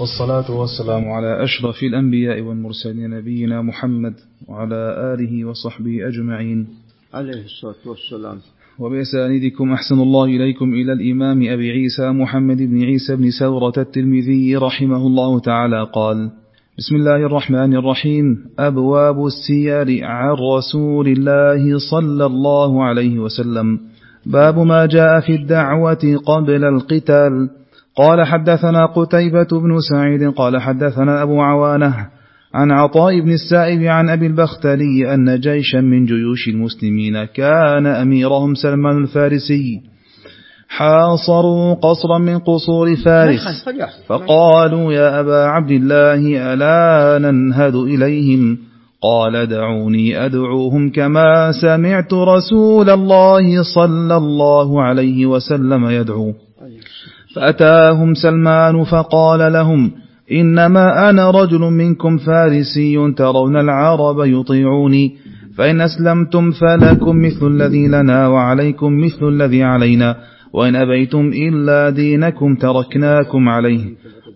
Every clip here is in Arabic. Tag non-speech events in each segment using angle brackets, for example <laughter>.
والصلاة والسلام على أشرف الأنبياء والمرسلين نبينا محمد وعلى آله وصحبه أجمعين. عليه الصلاة والسلام. وبأسانيدكم أحسن الله إليكم إلى الإمام أبي عيسى محمد بن عيسى بن سورة الترمذي رحمه الله تعالى قال بسم الله الرحمن الرحيم. أبواب السير عن رسول الله صلى الله عليه وسلم. باب ما جاء في الدعوة قبل القتال. قال حدثنا قتيبة بن سعيد قال حدثنا أبو عوانة عن عطاء بن السائب عن أبي البختلي أن جيشا من جيوش المسلمين كان أميرهم سلمان الفارسي. حاصروا قصرا من قصور فارس. فقالوا يا أبا عبد الله ألا ننهد إليهم؟ قال دعوني أدعوهم كما سمعت رسول الله صلى الله عليه وسلم يدعو. فأتاهم سلمان فقال لهم إنما أنا رجل منكم فارسي ترون العرب يطيعوني فإن أسلمتم فلكم مثل الذي لنا وعليكم مثل الذي علينا وإن أبيتم إلا دينكم تركناكم عليه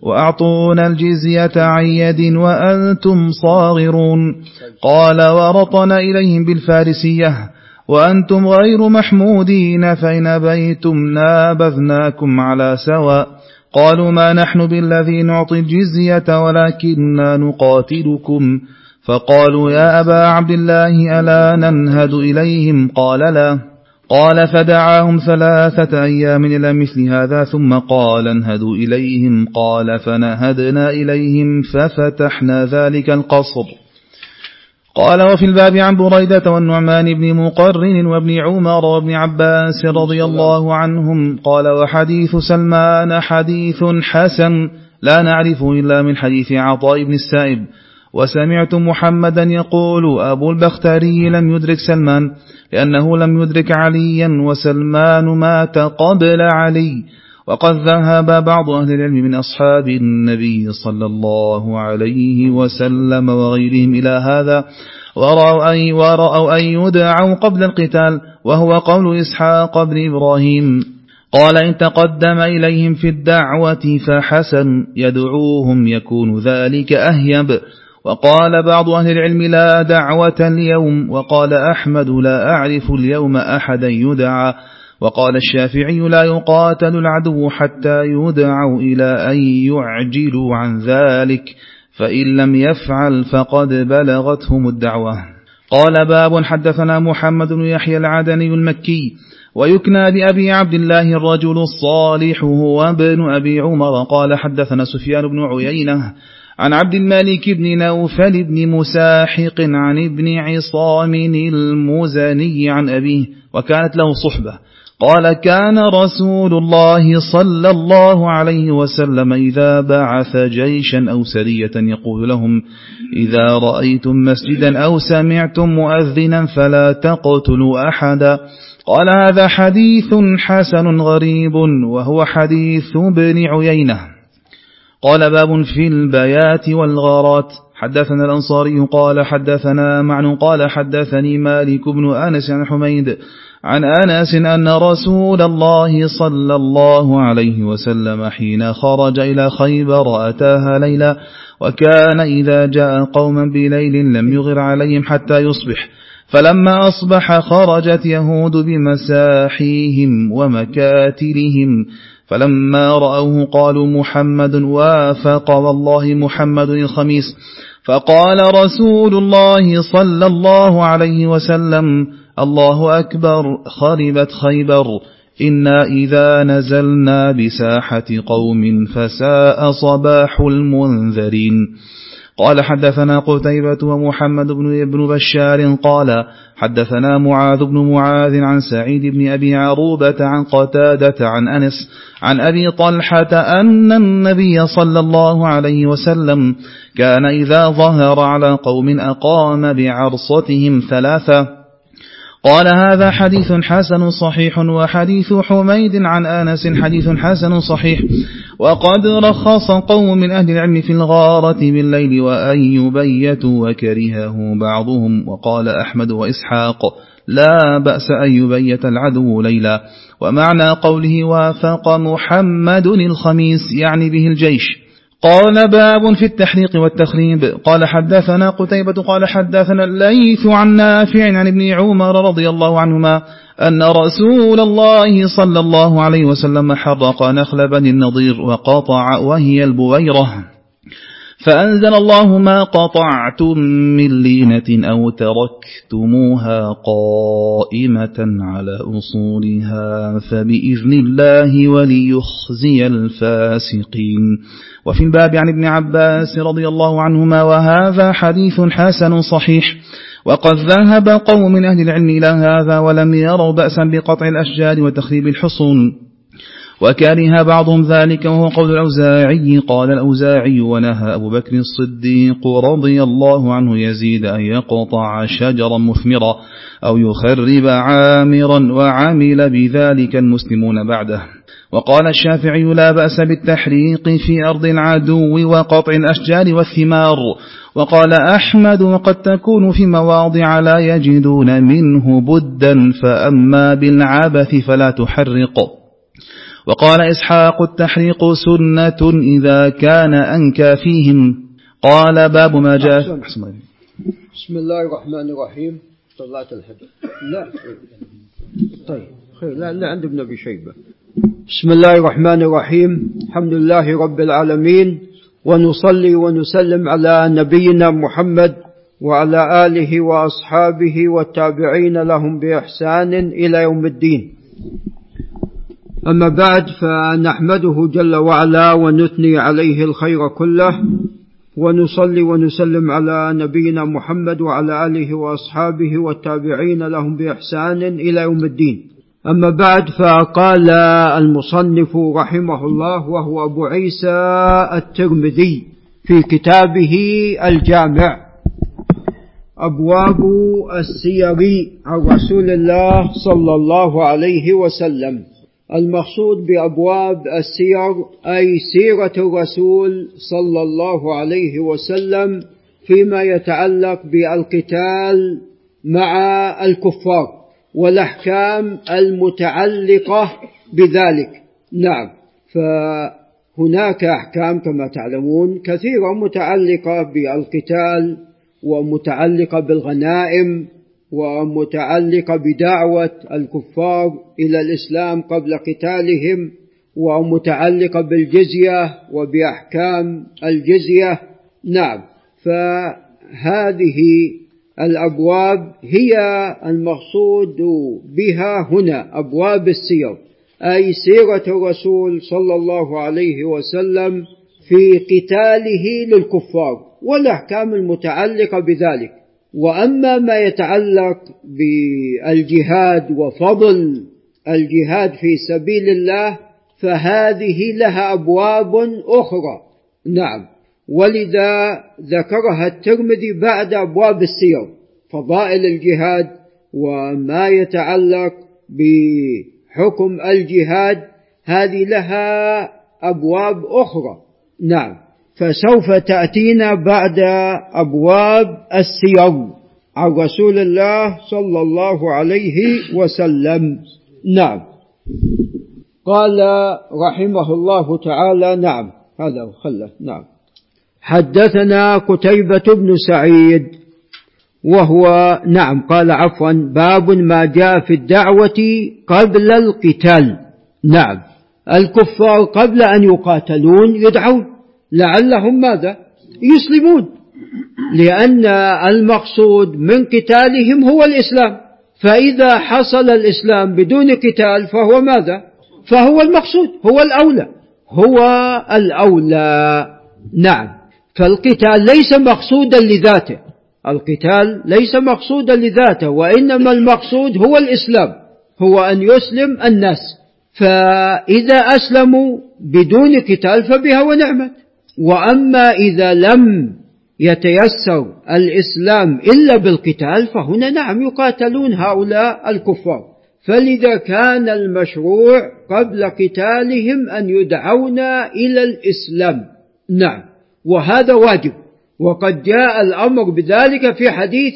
وأعطونا الجزية عن يد وأنتم صاغرون. قال ورطنا إليهم بالفارسية وأنتم غير محمودين فإن بيتم نابذناكم على سواء. قالوا ما نحن بالذي نعطي الجزية ولكننا نقاتلكم. فقالوا يا أبا عبد الله ألا ننهد إليهم؟ قال لا. قال فدعاهم ثلاثة أيام إلى مثل هذا ثم قال انهدوا إليهم. قال فنهدنا إليهم ففتحنا ذلك القصر. قال وفي الباب عن بريدة والنعمان بن مقرن وابن عمر وابن عباس رضي الله عنهم. قال وحديث سلمان حديث حسن لا نعرفه إلا من حديث عطاء بن السائب. وسمعت محمدا يقول أبو البختري لم يدرك سلمان لأنه لم يدرك عليا وسلمان مات قبل علي. وقد ذهب بعض أهل العلم من أصحاب النبي صلى الله عليه وسلم وغيرهم إلى هذا ورأوا أن, ورأوا أن يدعوا قبل القتال وهو قول إسحاق بن إبراهيم قال إن تقدم إليهم في الدعوة فحسن يدعوهم يكون ذلك أهيب. وقال بعض أهل العلم لا دعوة اليوم. وقال أحمد لا أعرف اليوم أحدا يدعى. وقال الشافعي لا يقاتل العدو حتى يدعوا إلى أن يعجلوا عن ذلك فإن لم يفعل فقد بلغتهم الدعوة. قال باب حدثنا محمد بن يحيى العدني المكي ويكنى لأبي عبد الله الرجل الصالح هو ابن أبي عمر. قال حدثنا سفيان بن عيينة عن عبد الملك بن نوفل بن مساحق عن ابن عصام المزني عن أبيه وكانت له صحبة. قال كان رسول الله صلى الله عليه وسلم إذا بعث جيشا أو سرية يقول لهم إذا رأيتم مسجدا أو سمعتم مؤذنا فلا تقتلوا أحدا. قال هذا حديث حسن غريب وهو حديث بن عيينة. قال باب في البيات والغارات. حدثنا الأنصاري قال حدثنا معن قال حدثني مالك بن آنس عن حميد عن أنس أن رسول الله صلى الله عليه وسلم حين خرج إلى خيبر أتاها ليلا وكان إذا جاء قوما بليل لم يغر عليهم حتى يصبح. فلما أصبح خرجت يهود بمساحيهم ومكاتلهم. فلما رأوه قالوا محمد وافق والله محمد الخميس. فقال رسول الله صلى الله عليه وسلم الله أكبر خربت خيبر. إنا إذا نزلنا بساحة قوم فساء صباح المنذرين. قال حدثنا قتيبة ومحمد بن ابن بشار قال حدثنا معاذ بن معاذ عن سعيد بن أبي عروبة عن قتادة عن أنس عن أبي طلحة أن النبي صلى الله عليه وسلم كان إذا ظهر على قوم أقام بعرصتهم ثلاثة قال هذا حديث حسن صحيح وحديث حميد عن آنس حديث حسن صحيح. وقد رخص قوم من أهل العلم في الغارة بالليل وأن يبيتوا وكرهه بعضهم. وقال أحمد وإسحاق لا بأس أن يبيت العدو ليلا. ومعنى قوله وافق محمد الخميس يعني به الجيش. قال باب في التحريق والتخريب. قال حدثنا قتيبة قال حدثنا الليث عن نافع عن ابن عمر رضي الله عنهما أن رسول الله صلى الله عليه وسلم حرق نخل بني النضير وقطع وهي البويرة فأنزل الله ما قطعتم من لينة أو تركتموها قائمة على أصولها فبإذن الله وليخزي الفاسقين. وفي الباب عن ابن عباس رضي الله عنهما وهذا حديث حسن صحيح. وقد ذهب قوم من أهل العلم إلى هذا ولم يروا بأسا بقطع الأشجار وتخريب الحصون. وكره بعضهم ذلك وهو قول الأوزاعي. قال الأوزاعي ونهى أبو بكر الصديق رضي الله عنه يزيد أن يقطع شجرا مثمرا أو يخرب عامرا وعمل بذلك المسلمون بعده. وقال الشافعي لا بأس بالتحريق في أرض العدو وقطع الأشجار والثمار. وقال أحمد وقد تكون في مواضع لا يجدون منه بدا فأما بالعبث فلا تحرق. وقال إسحاق التحريق سنة إذا كان أنكى فيهم. قال باب ما جاء بسم الله الرحمن الرحيم. صلاة الحجر لا. طيب خير. لا لا عند ابن أبي شيبة. بسم الله الرحمن الرحيم. الحمد لله رب العالمين ونصلي ونسلم على نبينا محمد وعلى آله وأصحابه والتابعين لهم بإحسان إلى يوم الدين. أما بعد فنحمده جل وعلا ونثني عليه الخير كله ونصلي ونسلم على نبينا محمد وعلى آله وأصحابه والتابعين لهم بإحسان إلى يوم الدين. أما بعد فقال المصنف رحمه الله وهو أبو عيسى الترمذي في كتابه الجامع أبواب السير عن رسول الله صلى الله عليه وسلم. المقصود بأبواب السير أي سيرة الرسول صلى الله عليه وسلم فيما يتعلق بالقتال مع الكفار والأحكام المتعلقة بذلك. نعم. فهناك أحكام كما تعلمون كثيرة متعلقة بالقتال ومتعلقة بالغنائم ومتعلقة بدعوة الكفار إلى الإسلام قبل قتالهم ومتعلقة بالجزية وبأحكام الجزية. نعم فهذه الأبواب هي المقصود بها هنا أبواب السير أي سيرة الرسول صلى الله عليه وسلم في قتاله للكفار والأحكام المتعلقة بذلك. وأما ما يتعلق بالجهاد وفضل الجهاد في سبيل الله فهذه لها أبواب أخرى. نعم. ولذا ذكرها الترمذي بعد أبواب السير فضائل الجهاد وما يتعلق بحكم الجهاد هذه لها أبواب أخرى. نعم. فسوف تأتينا بعد أبواب السير عن رسول الله صلى الله عليه وسلم. نعم. قال رحمه الله تعالى نعم. هذا خله. نعم. حدثنا قتيبة بن سعيد وهو نعم قال عفوا باب ما جاء في الدعوة قبل القتال. نعم. الكفار قبل أن يقاتلون يدعون. لعلهم ماذا؟ يسلمون. لأن المقصود من قتالهم هو الإسلام. فإذا حصل الإسلام بدون قتال فهو ماذا؟ فهو المقصود هو الأولى. هو الأولى. نعم. فالقتال ليس مقصودا لذاته. القتال ليس مقصودا لذاته وإنما المقصود هو الإسلام. هو أن يسلم الناس. فإذا أسلموا بدون قتال فبها ونعمت. وأما إذا لم يتيسر الإسلام إلا بالقتال فهنا نعم يقاتلون هؤلاء الكفار. فلذا كان المشروع قبل قتالهم أن يدعون إلى الإسلام. نعم. وهذا واجب. وقد جاء الأمر بذلك في حديث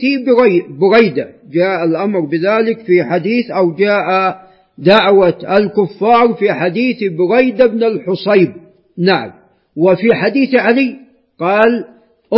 بريدة. جاء الأمر بذلك في حديث أو جاء دعوة الكفار في حديث بريدة بن الحصيب. نعم. وفي حديث علي قال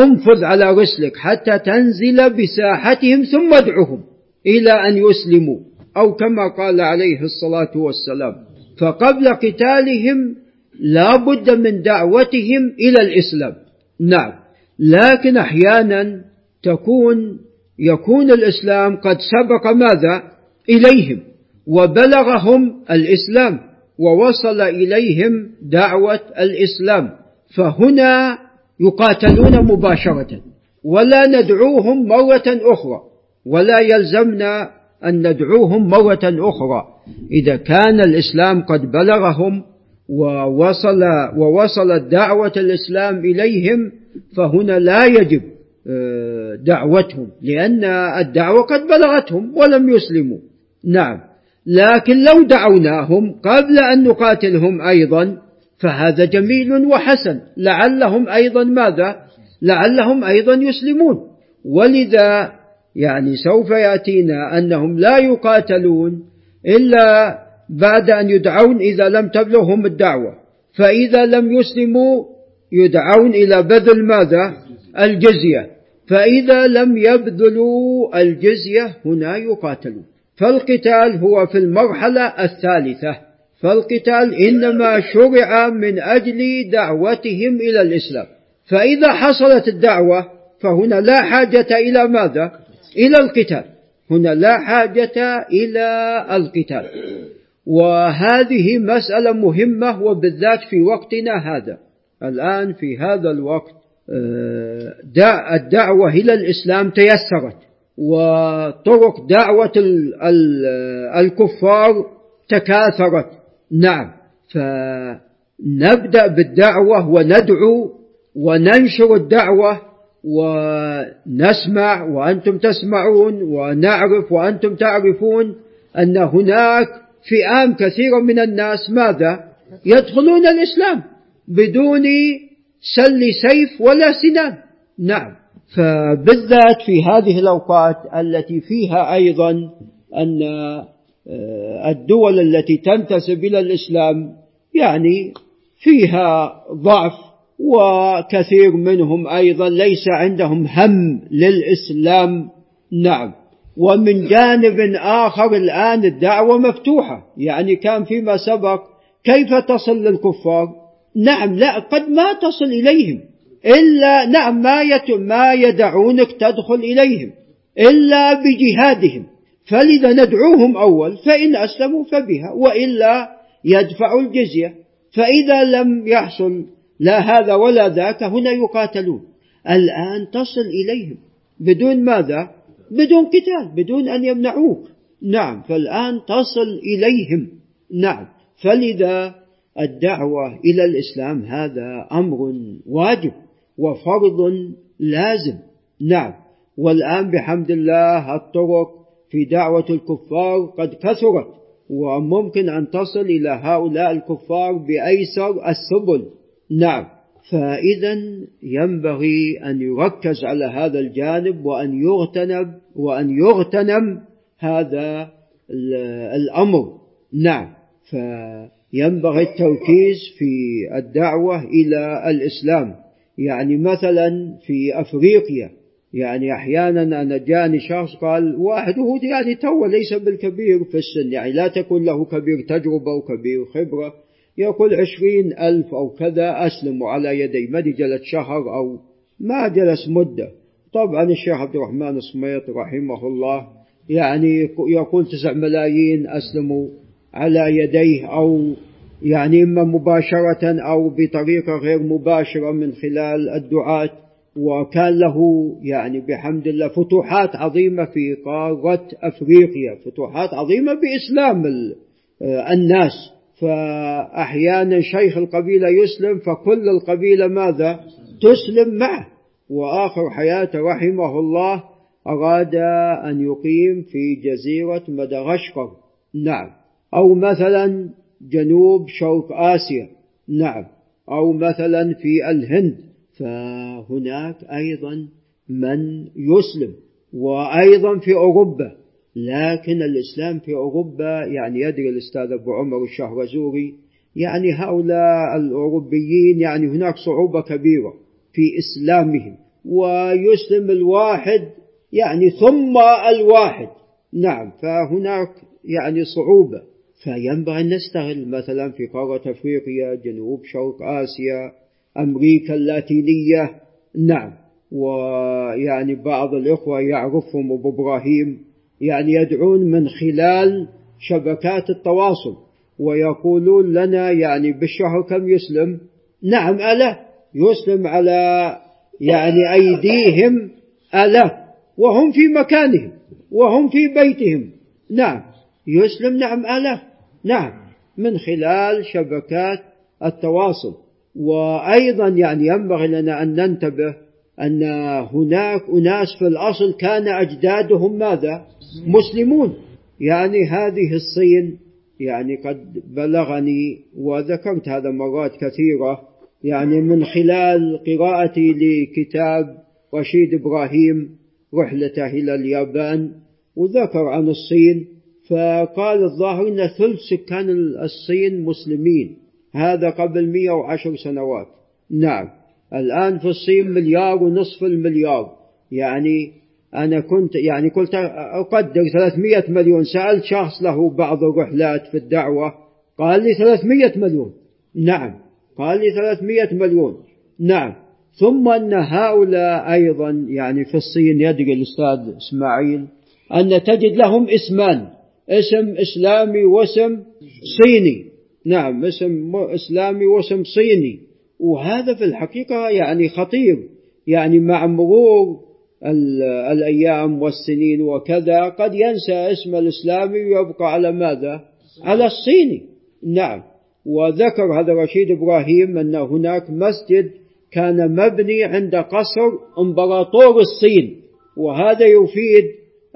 انفذ على رسلك حتى تنزل بساحتهم ثم ادعهم إلى أن يسلموا. أو كما قال عليه الصلاة والسلام فقبل قتالهم لا بد من دعوتهم إلى الإسلام. نعم لكن أحيانا تكون يكون الإسلام قد سبق ماذا؟ إليهم وبلغهم الإسلام ووصل إليهم دعوة الإسلام. فهنا يقاتلون مباشرة ولا ندعوهم مرة أخرى ولا يلزمنا أن ندعوهم مرة أخرى. إذا كان الإسلام قد بلغهم ووصل ووصلت دعوة الإسلام إليهم فهنا لا يجب آه، دعوتهم لأن الدعوة قد بلغتهم ولم يسلموا. نعم. لكن لو دعوناهم قبل أن نقاتلهم أيضا فهذا جميل وحسن. لعلهم أيضا ماذا؟ لعلهم أيضا يسلمون. ولذا يعني سوف يأتينا أنهم لا يقاتلون إلا بعد أن يدعون إذا لم تبلغهم الدعوة. فإذا لم يسلموا يدعون إلى بذل ماذا؟ الجزية. فإذا لم يبذلوا الجزية هنا يقاتلون. فالقتال هو في المرحلة الثالثة. فالقتال إنما شرع من أجل دعوتهم إلى الإسلام. فإذا حصلت الدعوة فهنا لا حاجة إلى ماذا؟ إلى القتال. هنا لا حاجة إلى القتال. وهذه مسألة مهمة وبالذات في وقتنا هذا. الآن في هذا الوقت آه، الدعوة إلى الإسلام تيسرت وطرق دعوة الكفار تكاثرت. نعم. فنبدأ بالدعوة وندعو وننشر الدعوة ونسمع وأنتم تسمعون ونعرف وأنتم تعرفون أن هناك فئام كثيرة من الناس ماذا؟ يدخلون الإسلام بدون سل سيف ولا سنان. نعم. فبالذات في هذه الأوقات التي فيها أيضا أن الدول التي تنتسب إلى الإسلام يعني فيها ضعف وكثير منهم أيضا ليس عندهم هم للإسلام. نعم. ومن جانب آخر الآن الدعوة مفتوحة. يعني كان فيما سبق كيف تصل للكفار؟ نعم لا قد ما تصل إليهم. إلا نعم ما, ما يدعونك تدخل إليهم. إلا بجهادهم. فلذا ندعوهم أول فإن أسلموا فبها وإلا يدفعوا الجزية. فإذا لم يحصل لا هذا ولا ذاك هنا يقاتلون. الآن تصل إليهم. بدون ماذا؟ بدون قتال بدون أن يمنعوك. نعم فالآن تصل إليهم. نعم فلذا الدعوة إلى الإسلام هذا أمر واجب وفرض لازم. نعم والآن بحمد الله الطرق في دعوة الكفار قد كثرت وممكن أن تصل إلى هؤلاء الكفار بأيسر السبل. نعم. فإذا ينبغي أن يركز على هذا الجانب وأن يغتنم وأن يغتنم هذا الأمر. نعم. فينبغي التركيز في الدعوة إلى الإسلام. يعني مثلا في أفريقيا يعني أحيانا أنا جاني شخص قال واحد هو يعني تو ليس بالكبير في السن يعني لا تكون له كبير تجربة وكبير خبرة. يقول عشرين ألف أو كذا أسلم على يدي ما جلس شهر أو ما جلس مدة. طبعا الشيخ عبد الرحمن الصميط رحمه الله يعني يقول تسع ملايين أسلموا على يديه أو يعني إما مباشرة أو بطريقة غير مباشرة من خلال الدعاة. وكان له يعني بحمد الله فتوحات عظيمة في قارة أفريقيا فتوحات عظيمة بإسلام الناس. فأحيانا شيخ القبيلة يسلم فكل القبيلة ماذا؟ تسلم معه. وآخر حياته رحمه الله أراد أن يقيم في جزيرة مدغشقر. نعم. أو مثلا جنوب شرق آسيا. نعم. أو مثلا في الهند. فهناك أيضا من يسلم وأيضا في أوروبا لكن الإسلام في أوروبا يعني يدري الأستاذ أبو عمر الشهرزوري يعني هؤلاء الأوروبيين يعني هناك صعوبة كبيرة في إسلامهم ويسلم الواحد يعني ثم الواحد. نعم فهناك يعني صعوبة. فينبغي أن نستغل مثلا في قارة أفريقيا جنوب شرق آسيا أمريكا اللاتينية. نعم. ويعني بعض الإخوة يعرفهم أبو إبراهيم يعني يدعون من خلال شبكات التواصل ويقولون لنا يعني بالشهر كم يسلم؟ نعم ألا. يسلم على يعني أيديهم ألا. وهم في مكانهم وهم في بيتهم. نعم. يسلم نعم ألا. نعم. من خلال شبكات التواصل. وأيضا يعني ينبغي لنا أن ننتبه أن هناك أناس في الأصل كان أجدادهم ماذا؟ مسلمون. يعني هذه الصين يعني قد بلغني وذكرت هذا مرات كثيرة يعني من خلال قراءتي لكتاب رشيد إبراهيم رحلته إلى اليابان وذكر عن الصين فقال الظاهر أن ثلث سكان الصين مسلمين. هذا قبل 110 سنوات. نعم. الآن في الصين مليار ونصف المليار. يعني أنا كنت يعني قلت أقدر 300 مليون. سألت شخص له بعض الرحلات في الدعوة قال لي 300 مليون. نعم. قال لي 300 مليون. نعم. ثم أن هؤلاء أيضا يعني في الصين يدري الأستاذ إسماعيل أن تجد لهم اسمان اسم إسلامي واسم صيني. نعم اسم إسلامي واسم صيني. وهذا في الحقيقة يعني خطير. يعني مع مرور الأيام والسنين وكذا قد ينسى اسم الإسلامي ويبقى على ماذا؟ على الصيني. نعم. وذكر هذا رشيد إبراهيم أن هناك مسجد كان مبني عند قصر إمبراطور الصين. وهذا يفيد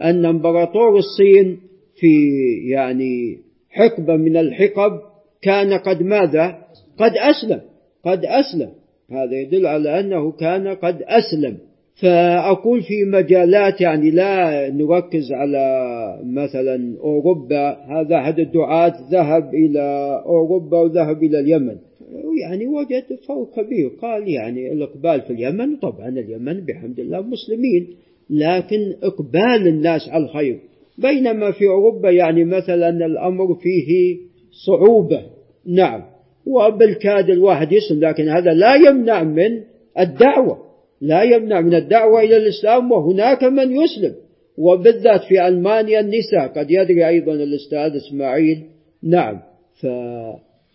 أن إمبراطور الصين في يعني حقبة من الحقب كان قد ماذا؟ قد أسلم قد أسلم. هذا يدل على أنه كان قد أسلم. فأقول في مجالات يعني لا نركز على مثلا أوروبا هذا أحد الدعاة ذهب إلى أوروبا وذهب إلى اليمن. يعني وجد فرق كبير قال يعني الإقبال في اليمن طبعا اليمن بحمد الله مسلمين لكن إقبال الناس على الخير. بينما في أوروبا يعني مثلا الأمر فيه صعوبة. نعم. وبالكاد الواحد يسلم لكن هذا لا يمنع من الدعوة. لا يمنع من الدعوة إلى الإسلام وهناك من يسلم. وبالذات في ألمانيا النساء. قد يدري أيضا الأستاذ إسماعيل. نعم. ف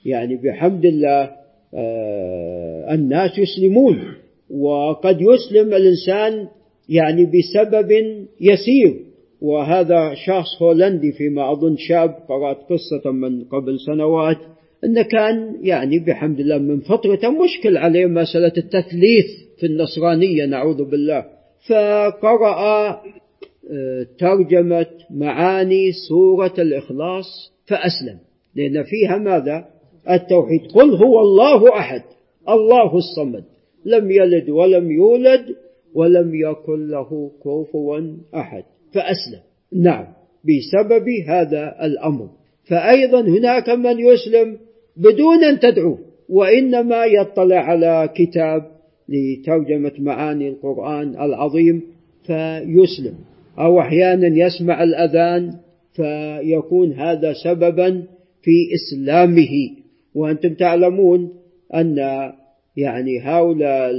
يعني بحمد الله آه الناس يسلمون. وقد يسلم الإنسان يعني بسبب يسير. وهذا شخص هولندي فيما أظن شاب قرأت قصة من قبل سنوات. أنه كان يعني بحمد الله من فترة مشكل عليه مسألة التثليث في النصرانية نعوذ بالله. فقرأ آه، ترجمة معاني سورة الإخلاص فأسلم. لأن فيها ماذا؟ التوحيد. قل هو الله أحد الله الصمد. لم يلد ولم يولد ولم يكن له كفوا أحد. فأسلم. نعم. بسبب هذا الأمر. فأيضا هناك من يسلم بدون أن تدعوه وإنما يطلع على كتاب لترجمة معاني القرآن العظيم فيسلم أو أحيانا يسمع الأذان فيكون هذا سببا في إسلامه. وأنتم تعلمون أن يعني هؤلاء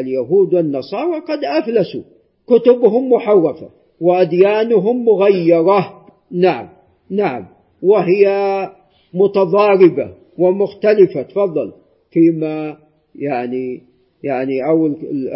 اليهود والنصارى قد أفلسوا كتبهم محرفة وأديانهم مغيرة. نعم نعم وهي متضاربة ومختلفة. تفضل. فيما يعني يعني أو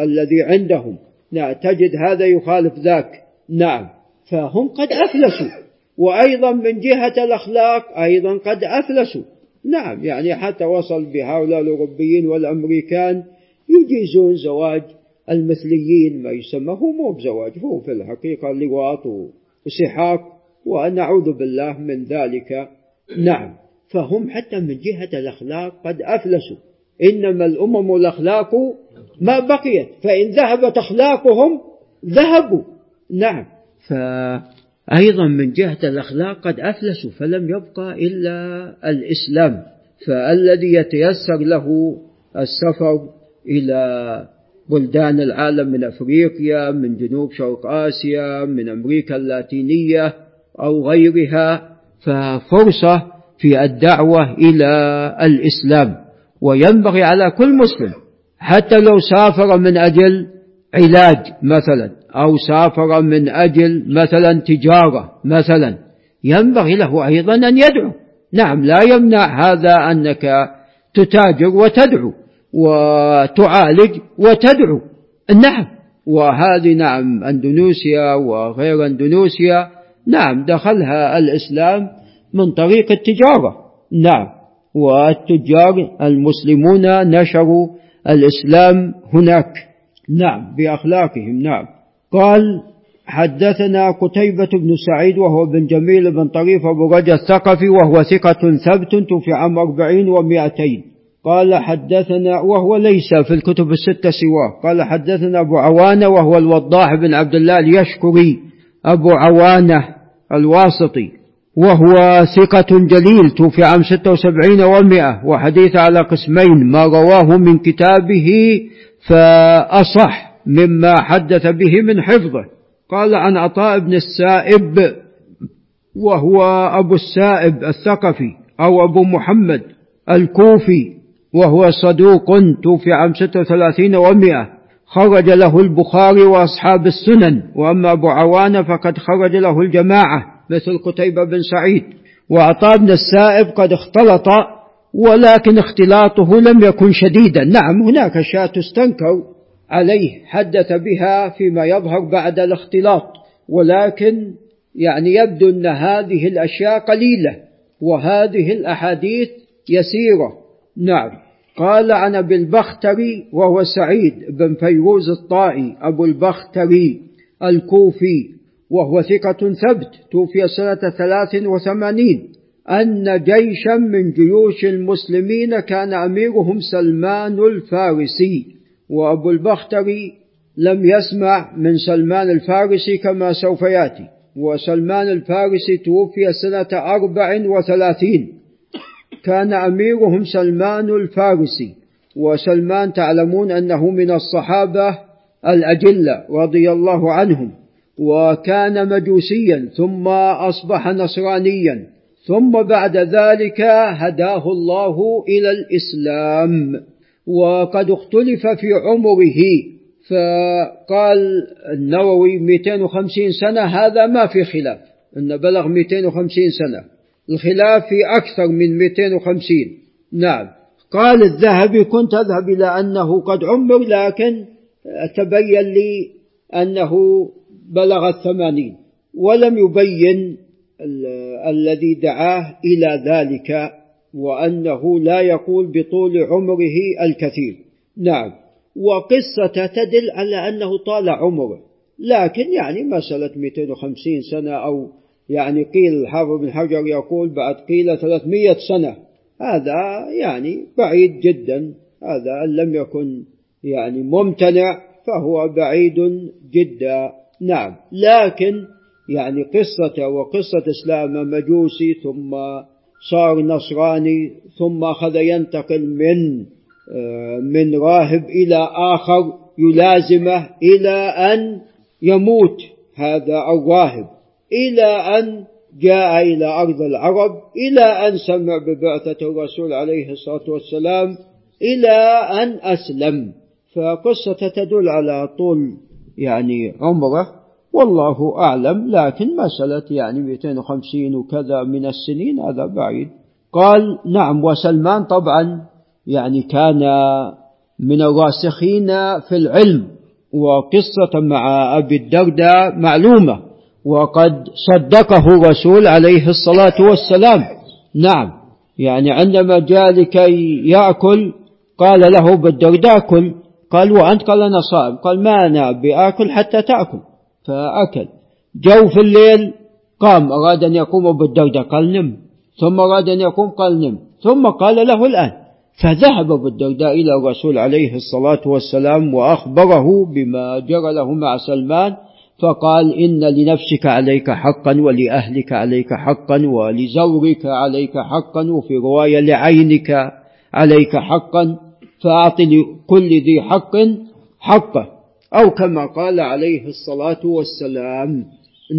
الذي عندهم. نعم تجد هذا يخالف ذاك. نعم. فهم قد أفلسوا. وأيضا من جهة الأخلاق أيضا قد أفلسوا. نعم يعني حتى وصل بهؤلاء الأوروبيين والأمريكان يجيزون زواج المثليين ما يسمى هو مو بزواج هو في الحقيقة لواط وسحاق ونعوذ بالله من ذلك. نعم. فهم حتى من جهة الأخلاق قد أفلسوا. إنما الأمم الأخلاق ما بقيت. فإن ذهبت أخلاقهم ذهبوا. نعم. فأيضا من جهة الأخلاق قد أفلسوا فلم يبقى إلا الإسلام. فالذي يتيسر له السفر إلى بلدان العالم من أفريقيا من جنوب شرق آسيا من أمريكا اللاتينية أو غيرها ففرصة في الدعوة إلى الإسلام. وينبغي على كل مسلم حتى لو سافر من أجل علاج مثلا أو سافر من أجل مثلا تجارة مثلا ينبغي له أيضا أن يدعو. نعم لا يمنع هذا أنك تتاجر وتدعو وتعالج وتدعو. نعم وهذه نعم أندونيسيا وغير أندونيسيا نعم دخلها الإسلام من طريق التجارة. نعم. والتجار المسلمون نشروا الإسلام هناك. نعم بأخلاقهم. نعم. قال حدثنا قتيبة بن سعيد وهو بن جميل بن طريف أبو رجا الثقفي وهو ثقة ثبت توفي عام أربعين ومائتين. قال حدثنا وهو ليس في الكتب الستة سواه. قال حدثنا أبو عوانة وهو الوضاح بن عبد الله اليشكري. أبو عوانة الواسطي. وهو ثقة جليل توفي عام ستة وسبعين ومائة وحديث على قسمين ما رواه من كتابه فأصح مما حدث به من حفظه. قال عن عطاء بن السائب وهو أبو السائب الثقفي أو أبو محمد الكوفي وهو صدوق توفي عام 36 ومئة خرج له البخاري وأصحاب السنن وأما أبو عوانة فقد خرج له الجماعة. مثل قتيبة بن سعيد. وعطاء بن السائب قد اختلط ولكن اختلاطه لم يكن شديدا. نعم هناك أشياء تستنكر عليه حدث بها فيما يظهر بعد الاختلاط. ولكن يعني يبدو أن هذه الأشياء قليلة وهذه الأحاديث يسيرة. نعم. قال عن أبي البختري وهو سعيد بن فيروز الطائي أبو البختري الكوفي وهو ثقة ثبت توفي سنة ثلاث وثمانين. أن جيشا من جيوش المسلمين كان أميرهم سلمان الفارسي. وأبو البختري لم يسمع من سلمان الفارسي كما سوف يأتي. وسلمان الفارسي توفي سنة أربع وثلاثين. كان أميرهم سلمان الفارسي. وسلمان تعلمون أنه من الصحابة الأجلة رضي الله عنهم. وكان مجوسيا ثم أصبح نصرانيا ثم بعد ذلك هداه الله إلى الإسلام. وقد اختلف في عمره فقال النووي 250 سنة هذا ما في خلاف. أن بلغ 250 سنة. الخلاف في أكثر من 250 نعم. قال الذهبي كنت أذهب إلى أنه قد عمر لكن تبين لي أنه بلغ الثمانين ولم يبين الذي دعاه إلى ذلك وأنه لا يقول بطول عمره الكثير. نعم. وقصة تدل على أنه طال عمره. لكن يعني مسألة 250 سنة أو يعني قيل الحافظ بن حجر يقول بعد قيل 300 سنة. هذا يعني بعيد جدا. هذا أن لم يكن يعني ممتنع فهو بعيد جدا. نعم. لكن يعني قصة وقصة إسلام مجوسي ثم صار نصراني ثم أخذ ينتقل من آه، من راهب إلى آخر يلازمه إلى أن يموت هذا الراهب إلى أن جاء إلى أرض العرب إلى أن سمع ببعثة الرسول عليه الصلاة والسلام إلى أن أسلم. فقصة تدل على طول يعني عمره والله أعلم لكن مسألة يعني 250 وكذا من السنين هذا بعيد. قال نعم وسلمان طبعا يعني كان من الراسخين في العلم وقصة مع أبي الدرداء معلومة وقد صدقه الرسول عليه الصلاة والسلام. نعم يعني عندما جاء لكي يأكل قال له بالدرداء كل قال وأنت قال أنا صائم. قال ما أنا بآكل حتى تأكل. فأكل. جو في الليل قام. أراد أن يقوم بالدردة قال نم. ثم أراد أن يقوم قال نم. ثم قال له الآن. فذهب بالدرداء إلى الرسول عليه الصلاة والسلام وأخبره بما جرى له مع سلمان. فقال إن لنفسك عليك حقا ولأهلك عليك حقا ولزورك عليك حقا وفي رواية لعينك عليك حقا. فأعط لكل ذي حق حقه. أو كما قال عليه الصلاة والسلام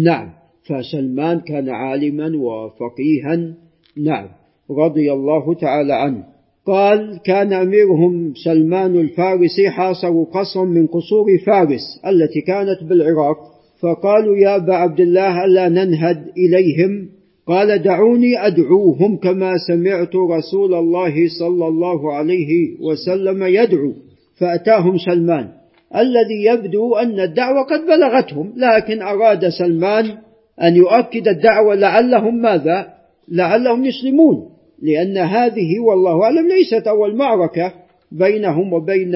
نعم. فسلمان كان عالما وفقيها نعم. رضي الله تعالى عنه. قال كان أميرهم سلمان الفارسي حاصروا قصرا من قصور فارس التي كانت بالعراق. فقالوا يا أبا عبد الله ألا ننهد إليهم؟ قال دعوني أدعوهم كما سمعت رسول الله صلى الله عليه وسلم يدعو فأتاهم سلمان. الذي يبدو أن الدعوة قد بلغتهم لكن أراد سلمان أن يؤكد الدعوة لعلهم ماذا؟ لعلهم يسلمون لأن هذه والله أعلم ليست أول معركة بينهم وبين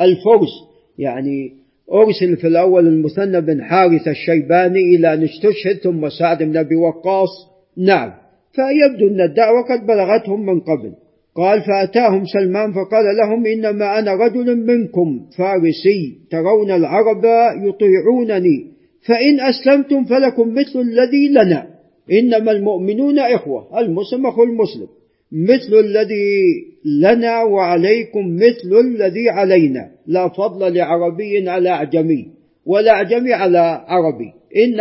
الفرس. يعني أرسل في الأول المثنى بن حارث الشيباني إلى أن استشهد ثم سعد بن أبي وقاص. نعم. فيبدو أن الدعوة قد بلغتهم من قبل. قال فأتاهم سلمان فقال لهم إنما أنا رجل منكم فارسي ترون العرب يطيعونني. فإن أسلمتم فلكم مثل الذي لنا. إنما المؤمنون إخوة المسلم أخو المسلم. مثل الذي لنا وعليكم مثل الذي علينا. لا فضل لعربي على أعجمي ولا أعجمي على عربي. إن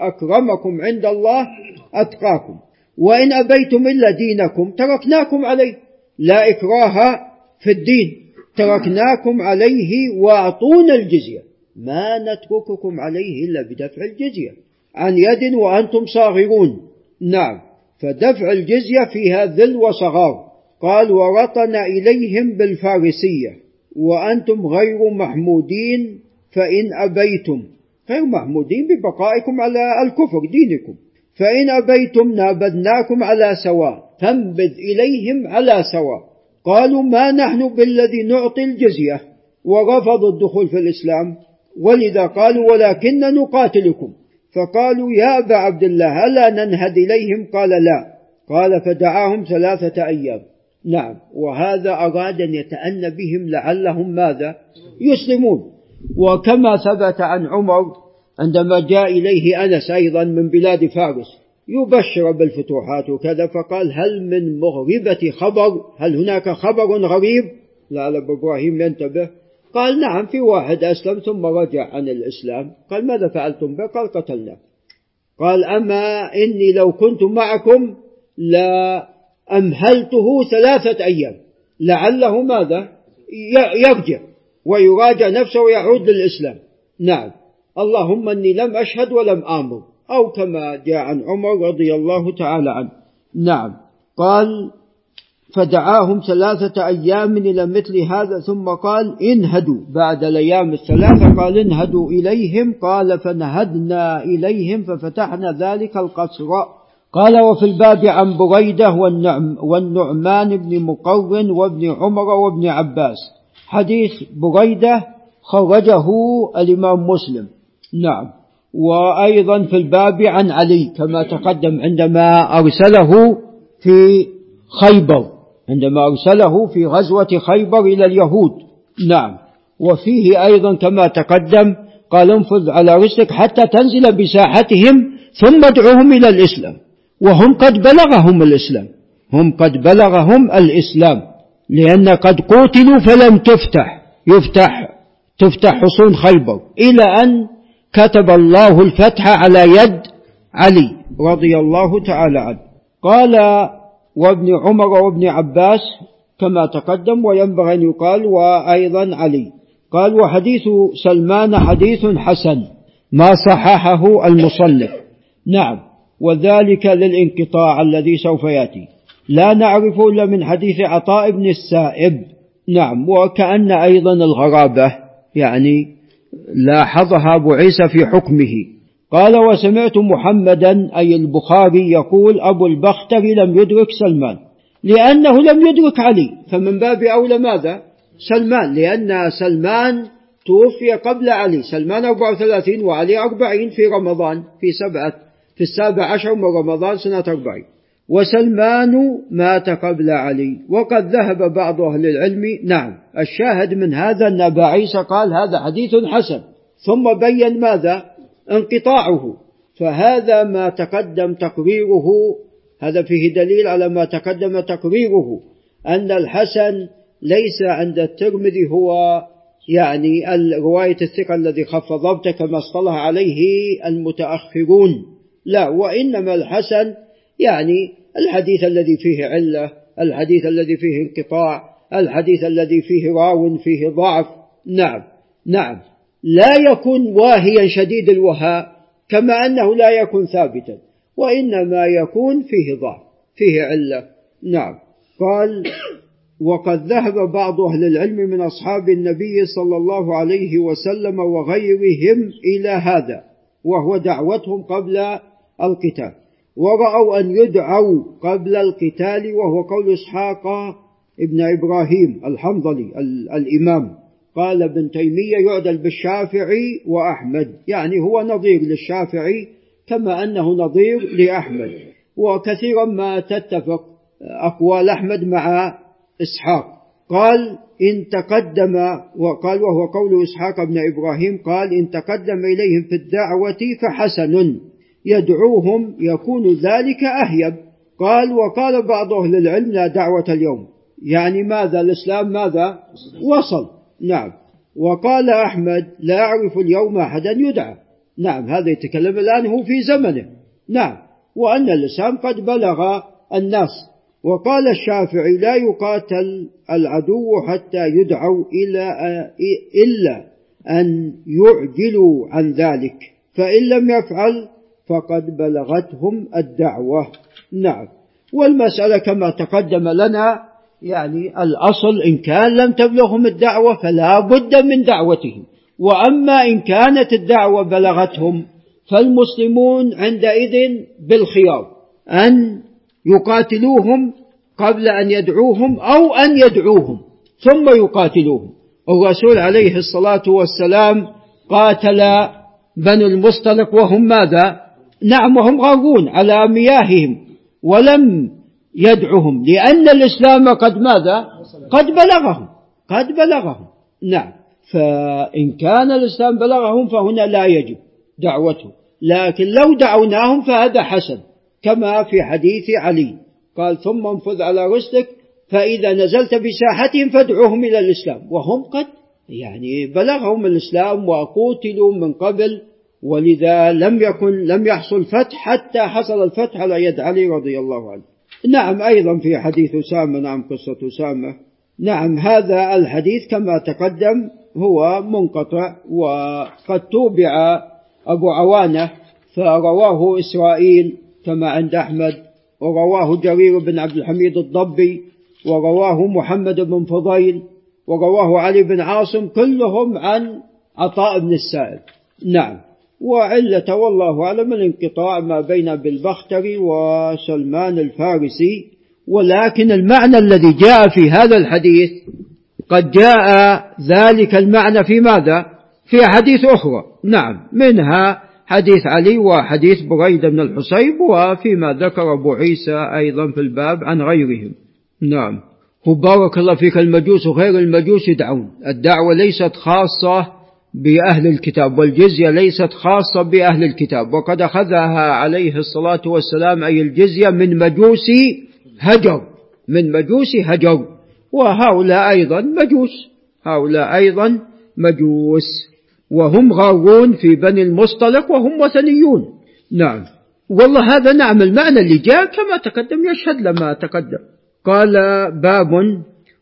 أكرمكم عند الله أتقاكم. وإن أبيتم إلا دينكم تركناكم عليه. لا إكراه في الدين. تركناكم عليه وأعطونا الجزية. ما نترككم عليه إلا بدفع الجزية. عن يد وأنتم صاغرون. نعم. فدفع الجزية فيها ذل وصغار. قال ورطن إليهم بالفارسية. وأنتم غير محمودين فإن أبيتم. غير محمودين ببقائكم على الكفر دينكم. فإن أبيتم نابذناكم على سواء. فانبذ إليهم على سواء. قالوا ما نحن بالذي نعطي الجزية؟ ورفضوا الدخول في الإسلام. ولذا قالوا ولكن نقاتلكم. فقالوا يا أبا عبد الله ألا ننهد إليهم؟ قال لا. قال فدعاهم ثلاثة أيام. نعم. وهذا أراد أن يتأنى بهم لعلهم ماذا؟ يسلمون. وكما ثبت عن عمر عندما جاء إليه أنس أيضا من بلاد فارس يبشر بالفتوحات وكذا فقال هل من مغربة خبر؟ هل هناك خبر غريب؟ لعل إبراهيم ينتبه. قال نعم في واحد أسلم ثم رجع عن الإسلام. قال ماذا فعلتم به؟ قال قتلنا قال أما إني لو كنت معكم لأمهلته ثلاثة أيام. لعله ماذا؟ يرجع ويراجع نفسه ويعود للإسلام. نعم. اللهم إني لم أشهد ولم آمر. أو كما جاء عن عمر رضي الله تعالى عنه. نعم. قال فدعاهم ثلاثة أيام إلى مثل هذا ثم قال انهدوا. بعد الأيام الثلاثة قال انهدوا إليهم قال فنهدنا إليهم ففتحنا ذلك القصر. قال وفي الباب عن بريدة والنعم والنعمان بن مقرن وابن عمر وابن عباس. حديث بريدة خرجه الإمام مسلم. نعم. وأيضا في الباب عن علي كما تقدم عندما أرسله في خيبر. عندما أرسله في غزوة خيبر إلى اليهود. نعم. وفيه أيضا كما تقدم قال انفذ على رسلك حتى تنزل بساحتهم ثم ادعوهم إلى الإسلام. وهم قد بلغهم الإسلام. هم قد بلغهم الإسلام. لأن قد قتلوا فلم تفتح. يفتح تفتح حصون خيبر. إلى أن كتب الله الفتح على يد علي رضي الله تعالى عنه. قال وابن عمر وابن عباس كما تقدم وينبغي أن يقال وأيضا علي. قال وحديث سلمان حديث حسن ما صححه المصنف. نعم. وذلك للانقطاع الذي سوف يأتي. لا نعرف إلا من حديث عطاء بن السائب. نعم. وكأن أيضا الغرابة يعني لاحظها أبو عيسى في حكمه. قال وسمعت محمدا أي البخاري يقول أبو البختري لم يدرك سلمان. لأنه لم يدرك علي. فمن باب أولى ماذا؟ سلمان. لأن سلمان توفي قبل علي. سلمان 34 وعلي 40 في رمضان في سبعة في السابع عشر من رمضان سنة 40 وسلمان مات قبل علي. وقد ذهب بعض أهل العلم. نعم الشاهد من هذا أن أبا عيسى قال هذا حديث حسن. ثم بين ماذا؟ انقطاعه. فهذا ما تقدم تقريره هذا فيه دليل على ما تقدم تقريره أن الحسن ليس عند الترمذي هو يعني رواية الثقة الذي خف ضبطه كما اصطلح عليه المتأخرون. لا وإنما الحسن يعني الحديث الذي فيه علة الحديث الذي فيه انقطاع الحديث الذي فيه راو فيه ضعف. نعم نعم. لا يكون واهيا شديد الوهاء كما أنه لا يكون ثابتا وإنما يكون فيه ضعف فيه علة. نعم. قال وقد ذهب بعض أهل العلم من أصحاب النبي صلى الله عليه وسلم وغيرهم إلى هذا وهو دعوتهم قبل القتال ورأوا أن يدعوا قبل القتال وهو قول إسحاق ابن إبراهيم الحنظلي الإمام. قال ابن تيمية يعدل بالشافعي وأحمد. يعني هو نظير للشافعي كما أنه نظير لأحمد. وكثيرا ما تتفق أقوال أحمد مع إسحاق. قال إن تقدم وقال وهو قول إسحاق بن إبراهيم قال إن تقدم إليهم في الدعوة فحسن يدعوهم يكون ذلك أهيب. قال وقال بعض أهل العلم لا دعوة اليوم. يعني ماذا الإسلام ماذا؟ وصل. نعم. وقال أحمد لا أعرف اليوم أحدا يدعى. نعم هذا يتكلم الآن هو في زمنه. نعم. وأن الإسلام قد بلغ الناس وقال الشافعي لا يقاتل العدو حتى يدعوا إلى إلا أن يعجلوا عن ذلك. فإن لم يفعل فقد بلغتهم الدعوة. نعم. والمسألة كما تقدم لنا يعني الأصل إن كان لم تبلغهم الدعوة فلا بد من دعوتهم. وأما إن كانت الدعوة بلغتهم فالمسلمون عندئذ بالخيار أن يقاتلوهم قبل أن يدعوهم أو أن يدعوهم ثم يقاتلوهم. الرسول عليه الصلاة والسلام قاتل بنو المصطلق وهم ماذا؟ نعم وهم غارون على مياههم ولم يدعهم لأن الإسلام قد ماذا؟ قد بلغهم. قد بلغهم. نعم. فإن كان الإسلام بلغهم فهنا لا يجب دعوته لكن لو دعوناهم فهذا حسن. كما في حديث علي. قال ثم انفذ على رسلك فإذا نزلت بساحتهم فادعوهم إلى الإسلام. وهم قد يعني بلغهم الإسلام وقوتلوا من قبل. ولذا لم يكن لم يحصل فتح حتى حصل الفتح على يد علي رضي الله عنه. نعم أيضا في حديث أسامة نعم قصة أسامة. نعم هذا الحديث كما تقدم هو منقطع وقد توبع أبو عوانة فرواه إسرائيل كما عند أحمد ورواه جرير بن عبد الحميد الضبي ورواه محمد بن فضيل ورواه علي بن عاصم كلهم عن عطاء بن السائب. نعم. وعلة والله أعلم الانقطاع ما بين بالبختري وسلمان الفارسي ولكن المعنى الذي جاء في هذا الحديث قد جاء ذلك المعنى في ماذا؟ في حديث أخرى. نعم منها حديث علي وحديث بريدة بن الحصيب وفيما ذكر أبو عيسى أيضا في الباب عن غيرهم. نعم. هو بارك الله فيك المجوس وغير المجوس يدعون الدعوة ليست خاصة بأهل الكتاب والجزية ليست خاصة بأهل الكتاب. وقد أخذها عليه الصلاة والسلام أي الجزية من مجوس هجر من مجوس هجر وهؤلاء أيضا مجوس هؤلاء أيضا مجوس. وهم غارون في بني المصطلق وهم وثنيون. نعم. والله هذا نعم المعنى اللي جاء كما تقدم يشهد لما تقدم. قال باب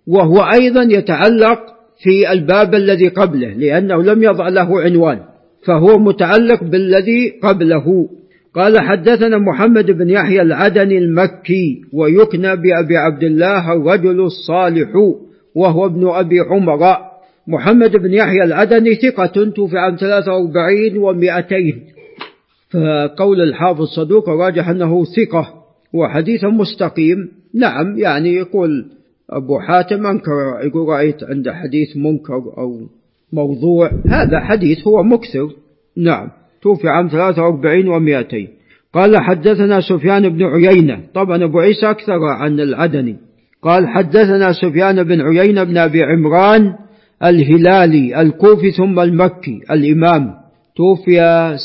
وهو أيضا يتعلق في الباب الذي قبله لأنه لم يضع له عنوان فهو متعلق بالذي قبله. قال حدثنا محمد بن يحيى العدني المكي ويكنى بأبي عبد الله الرجل الصالح وهو ابن أبي عمر. محمد بن يحيى العدني ثقة توفي عام 43 و200 فقول الحافظ صدوق راجح أنه ثقة وحديث مستقيم. نعم يعني يقول أبو حاتم أنكر يقول رأيت عند حديث منكر أو موضوع. هذا حديث هو مكثر. نعم. توفي عام 43 و200 قال حدثنا سفيان بن عيينة. طبعا أبو عيسى أكثر عن العدني. قال حدثنا سفيان بن عيينة بن أبي عمران الهلالي الكوفي ثم المكي الإمام. توفي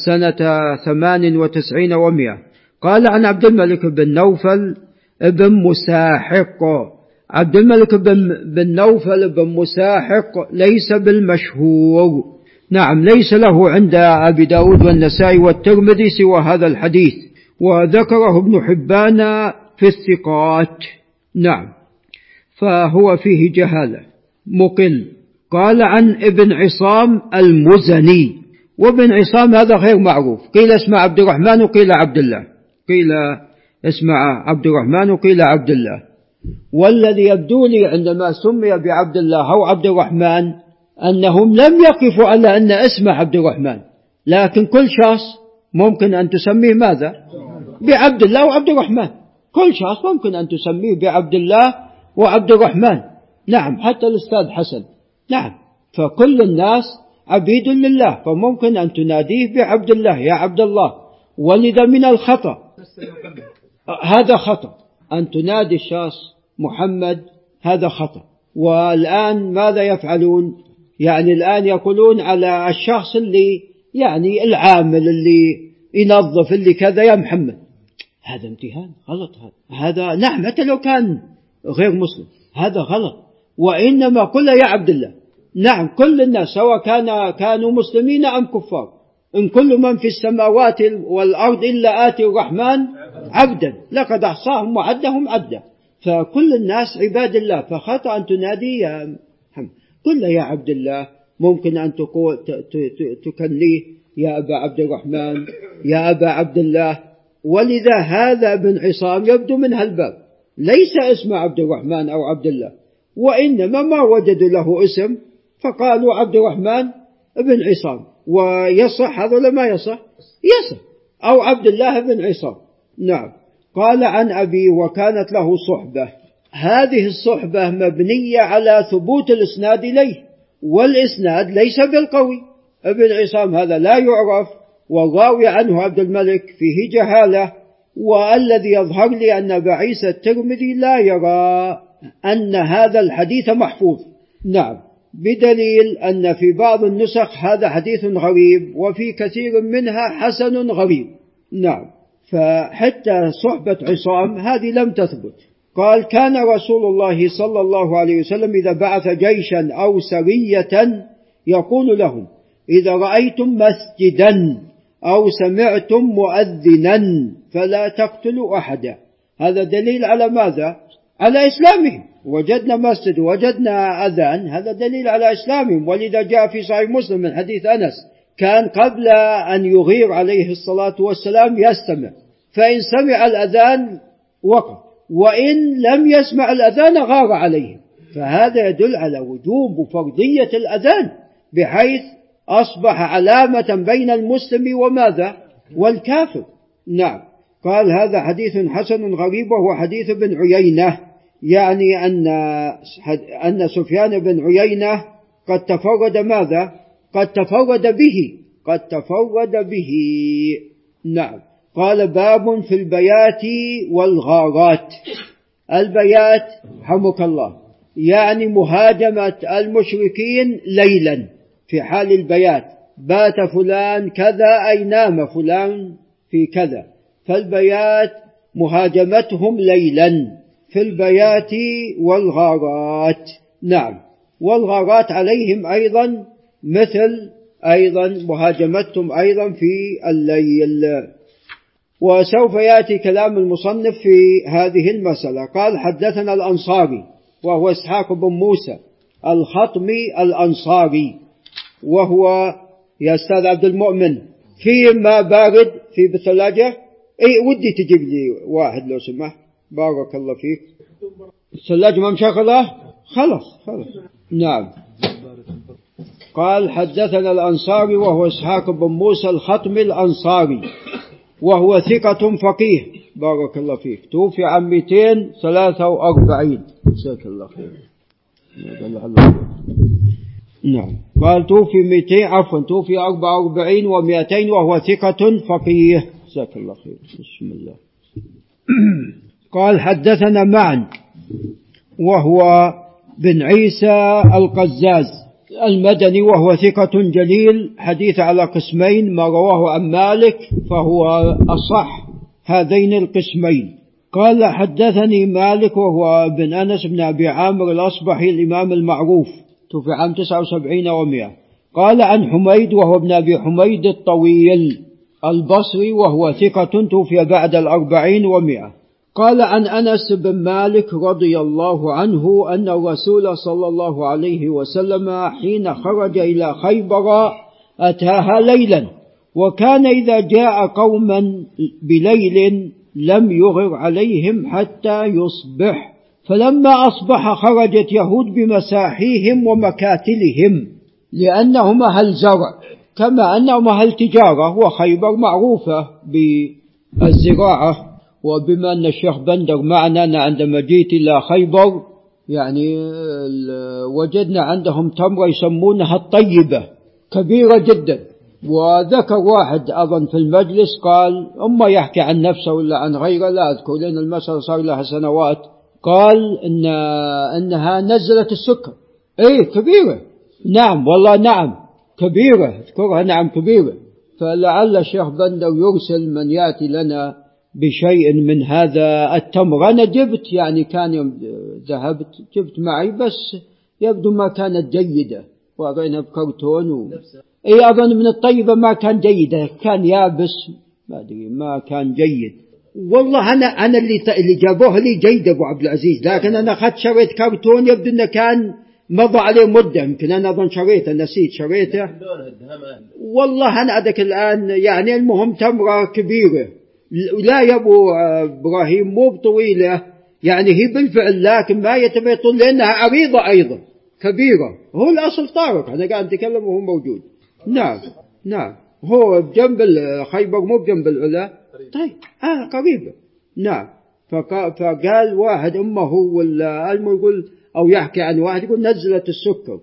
سنة ثمان وتسعين ومئة قال عن عبد الملك بن نوفل بن مساحق. عبد الملك بن نوفل بن مساحق ليس بالمشهور. نعم ليس له عند أبي داود والنسائي والترمذي سوى هذا الحديث وذكره ابن حبان في الثقات. نعم فهو فيه جهالة. مقل قال عن ابن عصام المزني. وابن عصام هذا غير معروف. قيل اسمه عبد الرحمن وقيل عبد الله. قيل اسمه عبد الرحمن وقيل عبد الله. والذي يبدو لي عندما سمي بعبد الله أو عبد الرحمن أنهم لم يقفوا على أن اسمه عبد الرحمن. لكن كل شخص ممكن أن تسميه ماذا؟ بعبد الله وعبد الرحمن. كل شخص ممكن أن تسميه بعبد الله وعبد الرحمن. نعم حتى الأستاذ حسن. نعم فكل الناس عبيد لله فممكن أن تناديه بعبد الله يا عبد الله ولذا من الخطأ. <laughs> هذا خطأ. أن تنادي الشخص محمد هذا خطأ. والآن ماذا يفعلون؟ يعني الآن يقولون على الشخص اللي يعني العامل اللي ينظف اللي كذا يا محمد هذا امتهان غلط هذا. هذا نعم حتى لو كان غير مسلم هذا غلط. وإنما قل يا عبد الله نعم كل الناس سواء كان كانوا مسلمين أم كفار إن كل من في السماوات والأرض إلا آتي الرحمن عبدا لقد أحصاهم وعدهم عدا فكل الناس عباد الله فخطأ أن تنادي يا محمد. قل يا عبد الله ممكن أن تكنيه يا أبا عبد الرحمن يا أبا عبد الله. ولذا هذا ابن عصام يبدو من هالباب. ليس اسم عبد الرحمن أو عبد الله وإنما ما وجدوا له اسم. فقالوا عبد الرحمن بن عصام. ويصح هذا ولا ما يصح؟ يصح. أو عبد الله بن عصام. نعم. قال عن أبي وكانت له صحبة. هذه الصحبة مبنية على ثبوت الإسناد إليه والإسناد ليس بالقوي. ابن عصام هذا لا يعرف والراوي عنه عبد الملك فيه جهالة والذي يظهر لي أن أبا عيسى الترمذي لا يرى أن هذا الحديث محفوظ. نعم بدليل أن في بعض النسخ هذا حديث غريب وفي كثير منها حسن غريب. نعم. فحتى صحبة عصام هذه لم تثبت. قال كان رسول الله صلى الله عليه وسلم إذا بعث جيشا أو سرية يقول لهم إذا رأيتم مسجدا أو سمعتم مؤذنا فلا تقتلوا أحدا. هذا دليل على ماذا؟ على إسلامهم. وجدنا مسجد وجدنا أذان هذا دليل على إسلامهم. ولذا جاء في صحيح مسلم من حديث أنس كان قبل أن يغير عليه الصلاة والسلام يستمع. فإن سمع الأذان وقف وإن لم يسمع الأذان غار عليه. فهذا يدل على وجوب وفرضية الأذان بحيث أصبح علامة بين المسلم وماذا؟ والكافر. نعم. قال هذا حديث حسن غريب وهو حديث ابن عيينة. يعني أن أن سفيان بن عيينة قد تفرد ماذا؟ قد تفرد به قد تفرد به. نعم. قال باب في البيات والغارات. البيات حمك الله يعني مهاجمة المشركين ليلا في حال البيات. بات فلان كذا أي نام فلان في كذا. فالبيات مهاجمتهم ليلا في البيات والغارات. نعم. والغارات عليهم أيضا مثل أيضا مهاجمتهم أيضا في الليل. وسوف يأتي كلام المصنف في هذه المسألة. قال حدثنا الأنصاري وهو إسحاق بن موسى الخطمي الأنصاري وهو يا أستاذ عبد المؤمن في ماء بارد في بالثلاجة إي ودي تجيب لي واحد لو سمحت. بارك الله فيك. الثلاجة ما مشغلة؟ خلاص خلاص. نعم. قال حدثنا الأنصاري وهو إسحاق بن موسى الخطمي الأنصاري وهو ثقة فقيه. بارك الله فيك. توفي عام 243 جزاك الله خير. نعم. قال توفي 200 عفوا توفي 44 و200 وهو ثقة فقيه. جزاك الله خير. بسم الله. قال حدثنا معا وهو بن عيسى القزاز. المدني وهو ثقة جليل حديث على قسمين ما رواه عن مالك فهو أصح هذين القسمين. قال حدثني مالك وهو بن أنس بن أبي عامر الأصبحي الإمام المعروف توفي عام 79 و100 قال عن حميد وهو ابن أبي حميد الطويل البصري وهو ثقة توفي بعد الأربعين ومئة. قال عن أنس بن مالك رضي الله عنه أن الرسول صلى الله عليه وسلم حين خرج إلى خيبر أتاها ليلا وكان إذا جاء قوما بليل لم يغر عليهم حتى يصبح فلما أصبح خرجت يهود بمساحيهم ومكاتلهم. لأنهم أهل زرع كما أنهم أهل تجارة وخيبر معروفة بالزراعة. وبما أن الشيخ بندر معنا أنا عندما جيت إلى خيبر يعني وجدنا عندهم تمرة يسمونها الطيبة كبيرة جدا. وذكر واحد أظن في المجلس قال أما يحكي عن نفسه ولا عن غيره لا أذكر لأن المسألة صار لها سنوات. قال إن إنها نزلت السكر. إيه كبيرة. نعم والله نعم كبيرة أذكرها نعم كبيرة. فلعل الشيخ بندر يرسل من يأتي لنا بشيء من هذا التمر. أنا جبت يعني كان يوم ذهبت جبت معي بس يبدو ما كانت جيدة. وأرينا بكرتون و... اي أظن من الطيبة ما كان جيدة. كان يابس ما أدري ما كان جيد. والله أنا أنا اللي اللي جابوه لي جيد أبو عبد العزيز. لكن أنا اخذت شريت كرتون يبدو إنه كان مضى عليه مدة. يمكن أنا أظن شريته نسيت شريته. والله أنا عندك الآن يعني المهم تمرة كبيرة. لا يا ابو إبراهيم مو بطويلة يعني هي بالفعل لكن ما يتبيطون لأنها عريضة أيضا كبيرة. هو الأصل طارق أنا قاعد أتكلم وهو موجود. نعم نعم. هو بجنب خيبر مو بجنب العلا. طيب آه قريبة نعم. فقال واحد أمه ولا يقول أو يحكي عن واحد يقول نزلت السكر.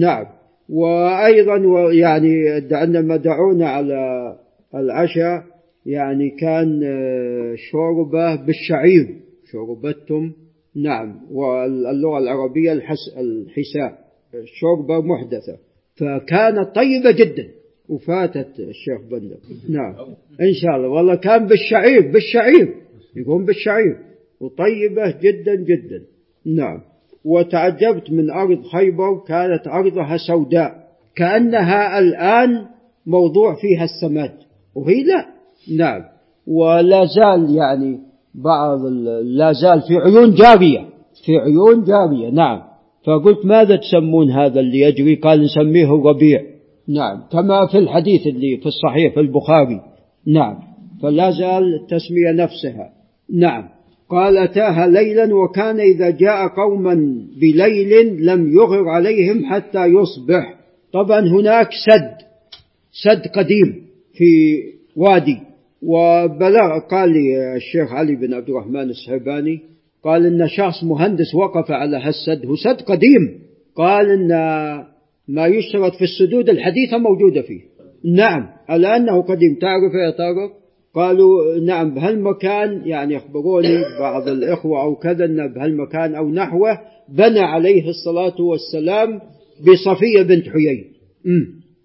نعم. وأيضا يعني عندما دعونا على العشاء يعني كان آه، شوربة بالشعير شوربتهم نعم واللغة العربية الحساء شوربة محدثة. فكانت طيبة جدا. وفاتت الشيخ بندر. نعم. إن شاء الله. والله كان بالشعير بالشعير. يكون بالشعير. وطيبة جدا جدا. نعم. وتعجبت من أرض خيبر كانت أرضها سوداء. كأنها الآن موضوع فيها السماد. وهي لا. نعم. ولا زال يعني بعض لا زال في عيون جارية في عيون جارية نعم. فقلت ماذا تسمون هذا اللي يجري؟ قال نسميه الربيع نعم. كما في الحديث اللي في الصحيح في البخاري. نعم. فلا زال التسمية نفسها. نعم. قال أتاها ليلا وكان إذا جاء قوما بليل لم يغر عليهم حتى يصبح. طبعا هناك سد سد قديم في وادي. وبلغ قال لي الشيخ علي بن عبد الرحمن السحباني قال إن شخص مهندس وقف على هالسد هو سد قديم. قال إن ما يشترط في السدود الحديثة موجودة فيه. نعم. على أنه قديم. تعرف يا طارق؟ قالوا نعم. بهالمكان يعني يخبروني بعض الإخوة أو كذا أن بهالمكان أو نحوه بنى عليه الصلاة والسلام بصفية بنت حيي.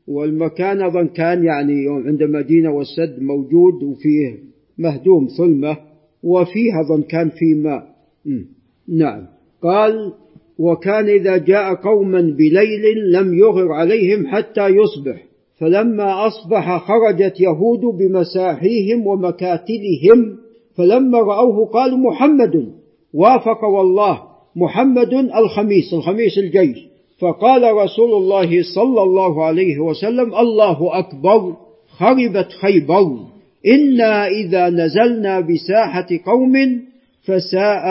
والمكان أيضا كان يعني عند مدينة والسد موجود وفيه مهدوم ثلمة وفيه أظن كان في ماء. نعم. قال وكان إذا جاء قوما بليل لم يغر عليهم حتى يصبح فلما أصبح خرجت يهود بمساحيهم ومكاتلهم فلما رأوه قالوا محمد. وافق والله محمد الخميس الخميس الجيش. فقال رسول الله صلى الله عليه وسلم الله أكبر خربت خيبر. إنا إذا نزلنا بساحة قوم فساء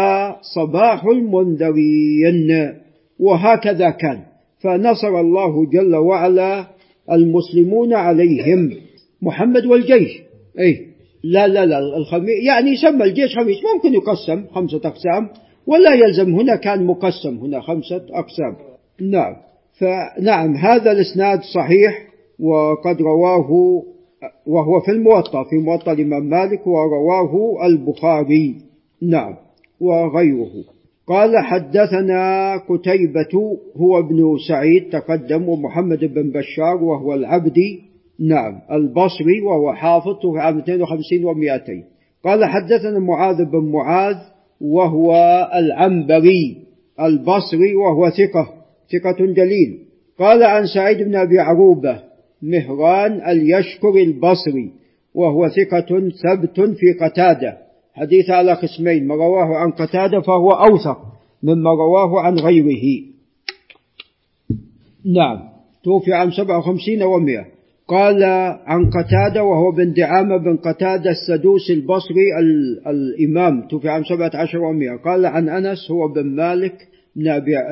صباح المنذرين. وهكذا كان. فنصر الله جل وعلا المسلمون عليهم. محمد والجيش. أي لا لا لا الخميس يعني يسمى الجيش خميس. ممكن يقسم خمسة أقسام ولا يلزم. هنا كان مقسم هنا خمسة أقسام. نعم. فنعم هذا الإسناد صحيح وقد رواه وهو في الموطأ في موطأ الإمام مالك ورواه البخاري. نعم وغيره. قال حدثنا قتيبة هو ابن سعيد تقدم ومحمد بن بشار وهو العبدي نعم البصري وهو حافظ عام 52 و200 قال حدثنا معاذ بن معاذ وهو العنبري البصري وهو ثقة. ثقة جليل. قال عن سعيد بن أبي عروبة مهران اليشكر البصري وهو ثقة ثبت في قتادة. حديث على قسمين ما رواه عن قتادة فهو أوثق مما رواه عن غيره. نعم. توفي عام سبعة وخمسين ومئة. قال عن قتادة وهو بن دعامة بن قتادة السدوسي البصري الإمام. توفي عام سبعة عشر ومئة. قال عن أنس هو بن مالك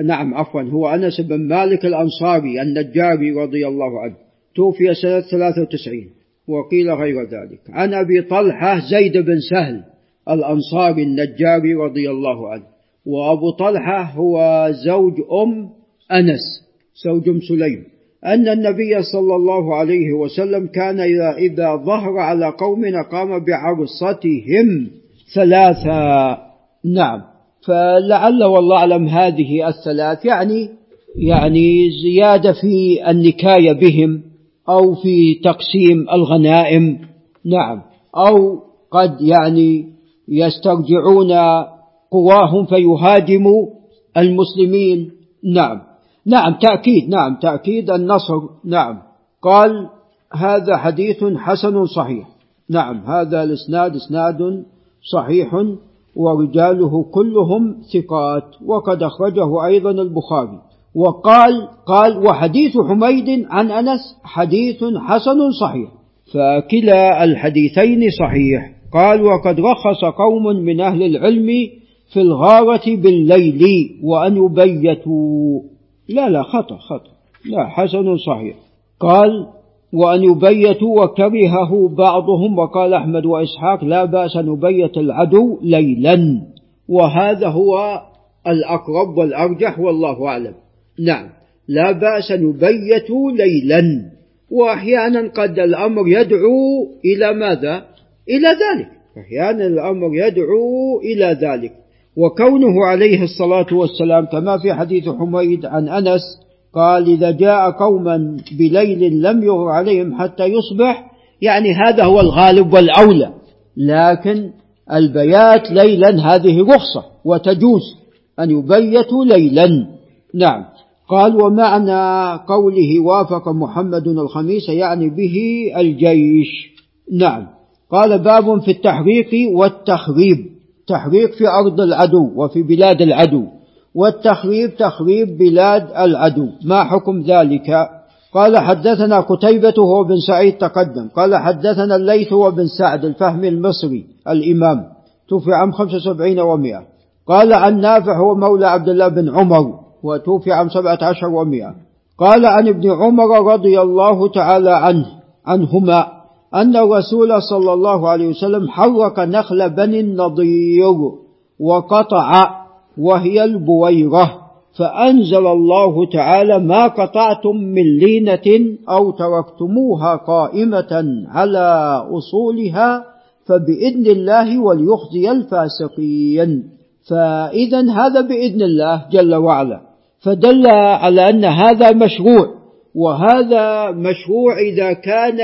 نعم عفوا. هو أنس بن مالك الأنصاري النجاري رضي الله عنه. توفي سنة 93 وقيل غير ذلك. عن أبي طلحة زيد بن سهل الأنصاري النجاري رضي الله عنه. وأبو طلحة هو زوج أم أنس زوج أم سليم. أن النبي صلى الله عليه وسلم كان إذا, إذا ظهر على قوم قام بعرصتهم ثلاثة نعم. فلعل والله أعلم هذه الثلاث يعني يعني زيادة في النكاية بهم أو في تقسيم الغنائم. نعم. أو قد يعني يسترجعون قواهم فيهاجموا المسلمين. نعم. نعم تأكيد نعم تأكيد النصر. نعم. قال هذا حديث حسن صحيح. نعم هذا الإسناد إسناد صحيح. ورجاله كلهم ثقات وقد أخرجه أيضا البخاري. وقال قال وحديث حميد عن أنس حديث حسن صحيح. فكلا الحديثين صحيح. قال وقد رخص قوم من أهل العلم في الغارة بالليل وأن يبيتوا. لا لا خطأ خطأ. لا حسن صحيح. قال وأن يبيتوا وكرهه بعضهم. وقال أحمد وإسحاق لا بأس أن يبيت العدو ليلا. وهذا هو الأقرب والأرجح والله أعلم. نعم لا بأس أن يبيتوا ليلا. وأحيانا قد الأمر يدعو إلى ماذا؟ إلى ذلك. أحيانا الأمر يدعو إلى ذلك. وكونه عليه الصلاة والسلام كما في حديث حميد عن أنس قال إذا جاء قوما بليل لم يغر عليهم حتى يصبح يعني هذا هو الغالب والأولى. لكن البيات ليلا هذه رخصة وتجوز أن يبيتوا ليلا. نعم. قال ومعنى قوله وافق محمد الخميس يعني به الجيش. نعم. قال باب في التحريق والتخريب. تحريق في أرض العدو وفي بلاد العدو. والتخريب تخريب بلاد العدو. ما حكم ذلك؟ قال حدثنا قتيبة هو بن سعيد تقدم. قال حدثنا الليث هو بن سعد الفهمي المصري الإمام. توفي عام 75 و100 قال عن نافع هو مولى عبد الله بن عمر. وتوفي عام 17 و100 قال عن ابن عمر رضي الله تعالى عنه عنهما أن الرسول صلى الله عليه وسلم حرك نخل بني النضير وقطع وهي البويرة فأنزل الله تعالى ما قطعتم من لينة أو تركتموها قائمة على أصولها فبإذن الله وليخزي الفاسقين. فإذا هذا بإذن الله جل وعلا. فدل على أن هذا مشروع. وهذا مشروع إذا كان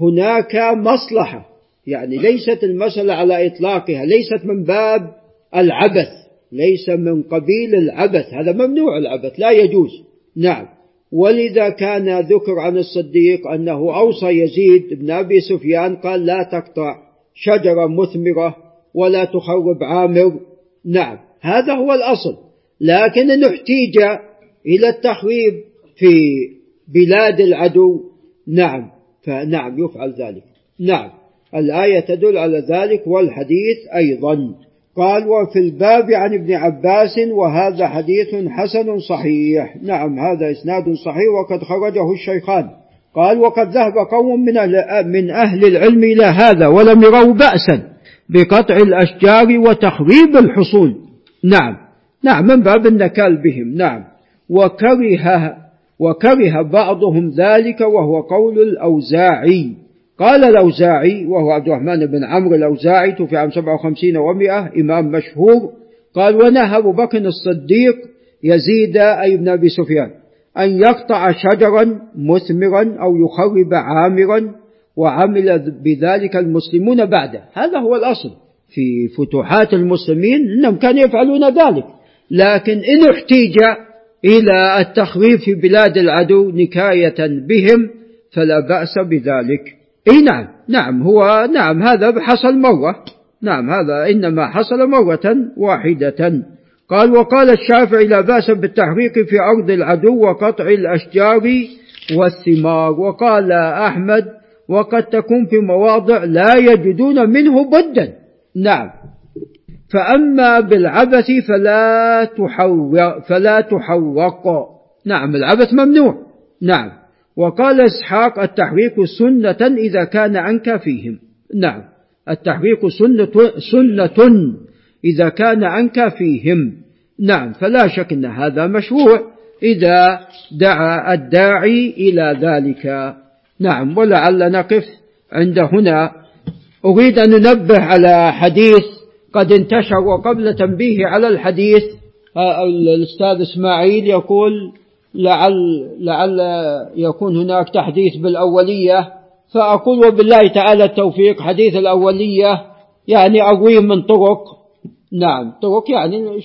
هناك مصلحة. يعني ليست المسألة على إطلاقها ليست من باب العبث. ليس من قبيل العبث. هذا ممنوع العبث لا يجوز. نعم. ولذا كان ذكر عن الصديق أنه أوصى يزيد بن أبي سفيان قال لا تقطع شجرة مثمرة ولا تخرب عامر. نعم. هذا هو الأصل. لكن إن احتيج إلى التخريب في بلاد العدو. نعم. فنعم يفعل ذلك. نعم. الآية تدل على ذلك والحديث أيضا. قال وفي الباب عن ابن عباس وهذا حديث حسن صحيح. نعم هذا إسناد صحيح وقد خرجه الشيخان. قال وقد ذهب قوم من من أهل العلم إلى هذا ولم يروا بأسا بقطع الأشجار وتخريب الحصول نعم نعم من باب النكال بهم. نعم وكره وكره بعضهم ذلك وهو قول الأوزاعي. قال الأوزاعي وهو عبد الرحمن بن عمرو الأوزاعي توفي عام 57 و100 إمام مشهور. قال ونهى أبو بكر الصديق يزيد أي ابن أبي سفيان أن يقطع شجرا مثمرا أو يخرب عامرا وعمل بذلك المسلمون بعده. هذا هو الأصل في فتوحات المسلمين أنهم كانوا يفعلون ذلك. لكن إن احتيج إلى التخريب في بلاد العدو نكاية بهم فلا بأس بذلك. إي نعم نعم هو نعم هذا حصل مرة. نعم هذا إنما حصل مرة واحدة. قال وقال الشافعي لا بأس بالتحريق في أرض العدو وقطع الأشجار والثمار. وقال أحمد وقد تكون في مواضع لا يجدون منه بدا. نعم. فأما بالعبث فلا تحوق فلا تحوق نعم العبث ممنوع. نعم. وقال إسحاق التحريك سنة إذا كان عنك فيهم. نعم. التحريك سنة, سنة إذا كان عنك فيهم. نعم. فلا شك أن هذا مشروع. إذا دعا الداعي إلى ذلك. نعم. ولعل نقف عند هنا. أريد أن ننبه على حديث قد انتشر وقبل تنبيه على الحديث. الأستاذ إسماعيل يقول لعل, لعل يكون هناك تحديث بالأولية. فأقول وبالله تعالى التوفيق حديث الأولية يعني أقويه من طرق. نعم طرق يعني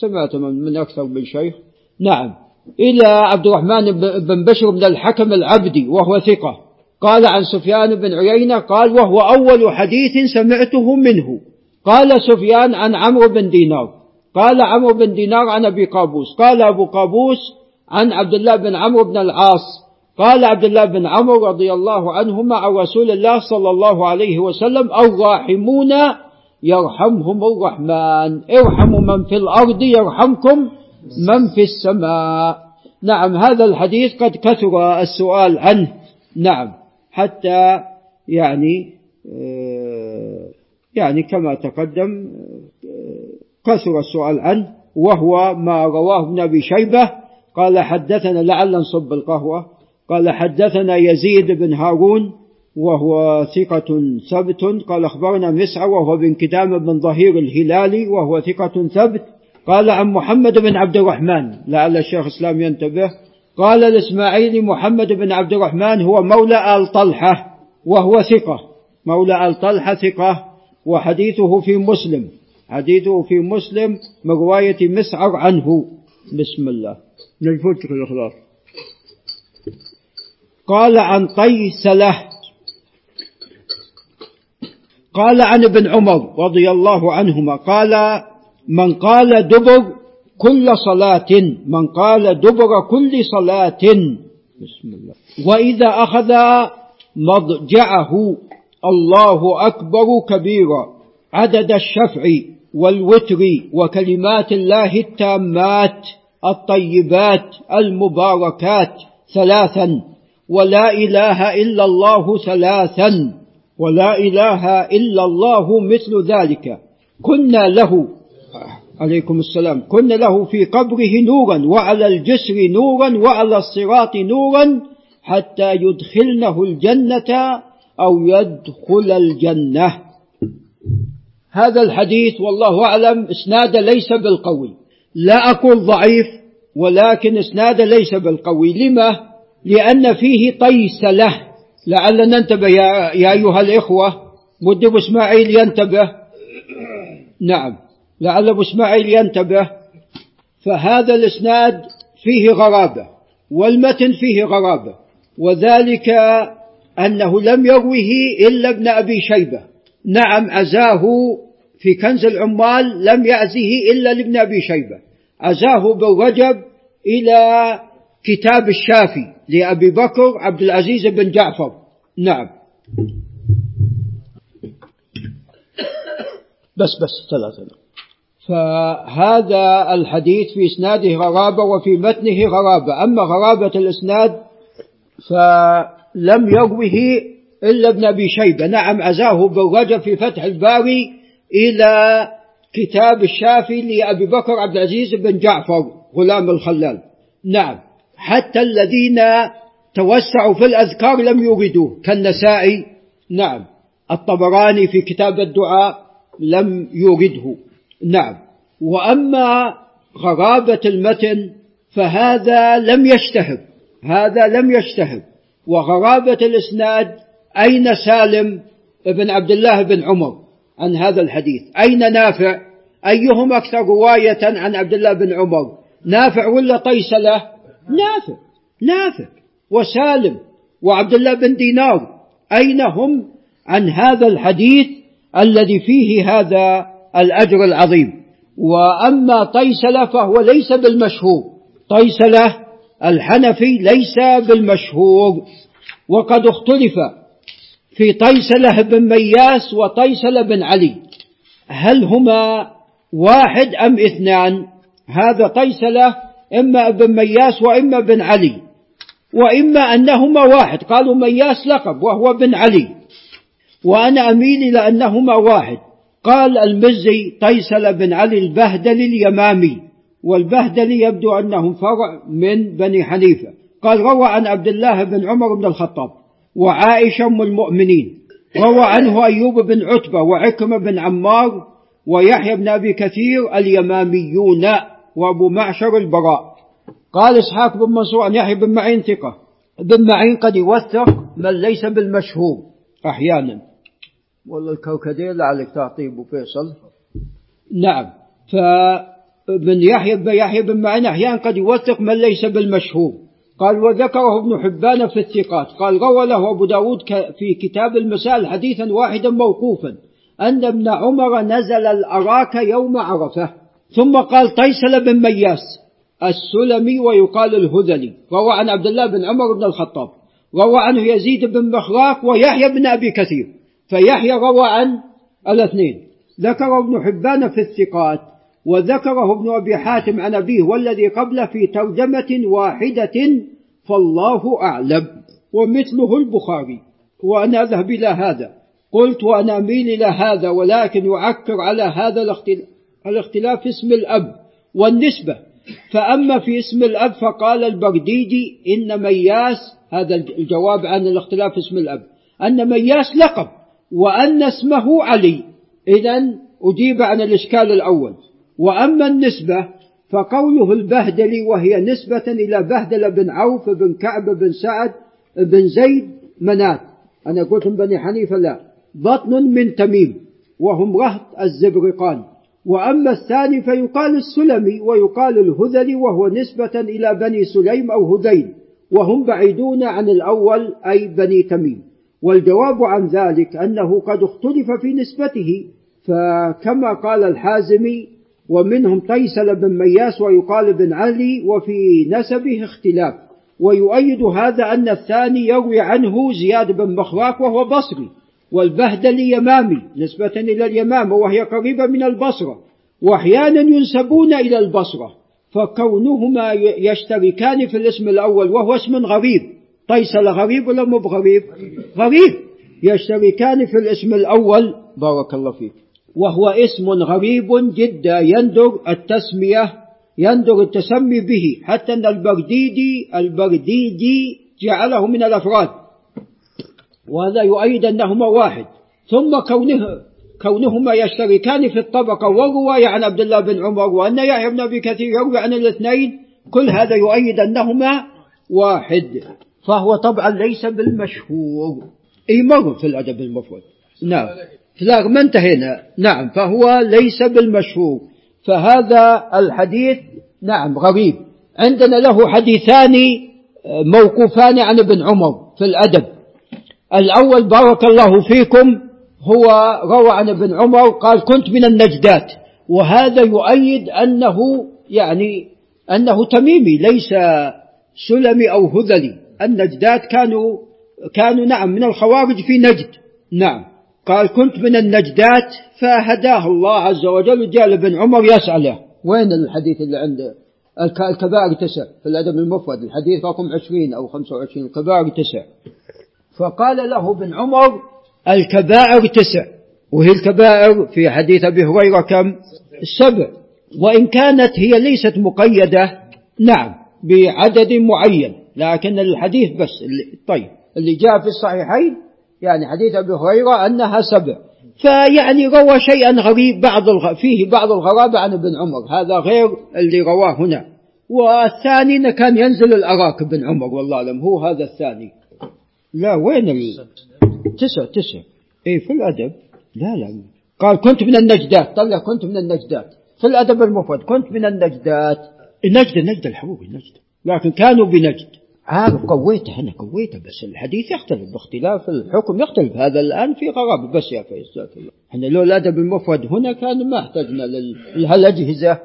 سمعت من أكثر من شيخ. نعم إلى عبد الرحمن بن بشر بن الحكم العبدي وهو ثقة. قال عن سفيان بن عيينة قال وهو أول حديث سمعته منه. قال سفيان عن عمرو بن دينار. قال عمرو بن دينار عن أبي قابوس. قال أبو قابوس عن عبد الله بن عمرو بن العاص. قال عبد الله بن عمرو رضي الله عنهما عن رسول الله صلى الله عليه وسلم الراحمون يرحمهم الرحمن. ارحموا من في الأرض يرحمكم من في السماء. نعم هذا الحديث قد كثر السؤال عنه. نعم حتى يعني آه، يعني كما تقدم آه، كثر السؤال عنه وهو ما رواه ابن أبي شيبة قال حدثنا لعل نصب القهوة قال حدثنا يزيد بن هارون وهو ثقة ثبت قال أخبرنا مسعى وهو بن كدام بن ظهير الهلالي وهو ثقة ثبت قال عن محمد بن عبد الرحمن لعل الشيخ الإسلام ينتبه. قال الإسماعيلي محمد بن عبد الرحمن هو مولى آل طلحة وهو ثقة. مولى آل طلحة ثقة وحديثه في مسلم. حديثه في مسلم من رواية مسعر عنه. بسم الله. للفجر الإخلاص قال عن قيسلة قال عن ابن عمر رضي الله عنهما قال من قال دبر كل صلاة من قال دبر كل صلاة بسم الله وإذا أخذ مضجعه الله أكبر كبيرا عدد الشفع والوتر وكلمات الله التامات. الطيبات المباركات ثلاثا ولا إله إلا الله ثلاثا ولا إله إلا الله مثل ذلك. كنا له عليكم السلام كنا له في قبره نورا وعلى الجسر نورا وعلى الصراط نورا حتى يدخلنه الجنة أو يدخل الجنة. هذا الحديث والله أعلم اسناد ليس بالقوي. لا أقول ضعيف ولكن اسناد ليس بالقوي. لما؟ لأن فيه طيسلة لعل ننتبه يا, يا أيها الإخوة. ودي أبو إسماعيل ينتبه. نعم. لعل أبو إسماعيل ينتبه. فهذا الإسناد فيه غرابة والمتن فيه غرابة. وذلك أنه لم يروه إلا ابن أبي شيبة. نعم عزاه في كنز العمال لم يعزه إلا لابن أبي شيبة. عزاه بالرجب إلى كتاب الشافي لأبي بكر عبد العزيز بن جعفر. نعم. بس بس ثلاثة. فهذا الحديث في إسناده غرابة وفي متنه غرابة. أما غرابة الإسناد فلم يروه إلا ابن أبي شيبة. نعم عزاه بالرجب في فتح الباري إلى كتاب الشافي لأبي بكر عبد العزيز بن جعفر غلام الخلال. نعم. حتى الذين توسعوا في الأذكار لم يوردوه كالنسائي. نعم. الطبراني في كتاب الدعاء لم يورده نعم. وأما غرابة المتن فهذا لم يشتهر هذا لم يشتهر وغرابة الإسناد أين سالم بن عبد الله بن عمر؟ عن هذا الحديث. أين نافع؟ أيهم أكثر رواية عن عبد الله بن عمر؟ نافع ولا طيسلة؟ نافع. نافع. وسالم وعبد الله بن دينار. أين هم عن هذا الحديث الذي فيه هذا الأجر العظيم؟ وأما طيسلة فهو ليس بالمشهور. طيسلة الحنفي ليس بالمشهور. وقد اختلف في طيسلة بن مياس وطيسلة بن علي. هل هما واحد أم اثنان؟ هذا طيسلة إما ابن مياس وإما بن علي. وإما أنهما واحد. قالوا مياس لقب وهو بن علي. وأنا أميل إلى أنهما واحد. قال المزي طيسل بن علي البهدلي اليمامي. والبهدلي يبدو أنهم فرع من بني حنيفة. قال روى عن عبد الله بن عمر بن الخطاب. وعائشة أم المؤمنين. روى عنه أيوب بن عتبة وعكرمة بن عمار ويحيى بن أبي كثير اليماميون وأبو معشر البراء. قال إسحاق بن منصور عن يحيى بن معين ثقة. بن معين قد يوثق من ليس بالمشهور أحيانا. والله الكوكدير لعلك تعطيه أبو فيصل. نعم. فابن يحيى بن يحيى بن معين أحيانا قد يوثق من ليس بالمشهور. قال وذكره ابن حبان في الثقات. قال روى له أبو داود في كتاب المسائل حديثا واحدا موقوفا أن ابن عمر نزل الأراك يوم عرفة. ثم قال طيسل بن مياس السلمي ويقال الهذلي. روى عن عبد الله بن عمر بن الخطاب. روى عنه يزيد بن مخراق ويحيى بن أبي كثير. فيحيى روى عن الاثنين. ذكر ابن حبان في الثقات. وذكره ابن أبي حاتم عن أبيه والذي قبله في ترجمة واحدة فالله أعلم ومثله البخاري. وأنا أذهب إلى هذا. قلت وأنا أميل إلى هذا ولكن يعكر على هذا الاختلاف في اسم الأب والنسبة. فأما في اسم الأب فقال البرديجي إن مياس هذا الجواب عن الاختلاف في اسم الأب أن مياس لقب وأن اسمه علي. إذا أجيب عن الإشكال الأول. وأما النسبة فقوله البهدلي وهي نسبة إلى بهدل بن عوف بن كعب بن سعد بن زيد منات. أنا قلت بني حنيفة لا. بطن من تميم وهم رهط الزبرقان. وأما الثاني فيقال السلمي ويقال الهذلي وهو نسبة إلى بني سليم أو هذيل وهم بعيدون عن الأول أي بني تميم. والجواب عن ذلك أنه قد اختلف في نسبته فكما قال الحازمي ومنهم قيسل بن مياس ويقال بن علي وفي نسبه اختلاف. ويؤيد هذا أن الثاني يروي عنه زياد بن مخراق وهو بصري والبهدلي يمامي نسبة إلى اليمامة وهي قريبة من البصرة. وأحيانا ينسبون إلى البصرة فكونهما يشتركان في الاسم الأول وهو اسم غريب. طيسل غريب ولا مو بغريب؟ غريب. يشتركان في الاسم الأول. بارك الله فيك. وهو اسم غريب جدا يندر التسمية يندر التسمي به حتى أن البرديدي البرديدي جعله من الأفراد. وهذا يؤيد أنهما واحد. ثم كونه كونهما يشتركان في الطبقة والرواية عن عبد الله بن عمر وأن يحيى بن أبي كثير يروي عن الاثنين كل هذا يؤيد أنهما واحد. فهو طبعا ليس بالمشهور. أي مر في الأدب المفرد. نعم. لا ما انتهينا. نعم فهو ليس بالمشهور. فهذا الحديث نعم غريب. عندنا له حديثان موقوفان عن ابن عمر في الأدب. الأول بارك الله فيكم هو روى عن ابن عمر قال كنت من النجدات وهذا يؤيد أنه يعني أنه تميمي ليس سلمي أو هذلي. النجدات كانوا كانوا نعم من الخوارج في نجد. نعم. قال كنت من النجدات فهداه الله عز وجل جاء لابن عمر يسأله. وين الحديث اللي عنده الكبائر تسع؟ في الأدب المفرد الحديث رقم عشرين أو خمسة وعشرين الكبائر تسع. فقال له ابن عمر الكبائر تسع. وهي الكبائر في حديث أبي هريرة كم؟ سبع. وإن كانت هي ليست مقيدة نعم بعدد معين لكن الحديث بس اللي طيب. اللي جاء في الصحيحين يعني حديث أبي هريرة أنها سبع. فيعني روى شيئا غريب بعض الغ... فيه بعض الغرابة عن ابن عمر. هذا غير اللي رواه هنا. والثاني إنه كان ينزل الأراك ابن عمر والله أعلم. هو هذا الثاني. لا وين ال... تسع تسع. اي في الأدب. لا لا. قال كنت من النجدات. طلع كنت من النجدات. في الأدب المفرد كنت من النجدات. النجد نجد الحروب النجد لكن كانوا بنجد. عارف قويته أنا قويته بس الحديث يختلف باختلاف الحكم يختلف. هذا الآن في غرابة بس يا فيصل إحنا لو الأدب المفرد هنا كان ما احتجنا لهالأجهزة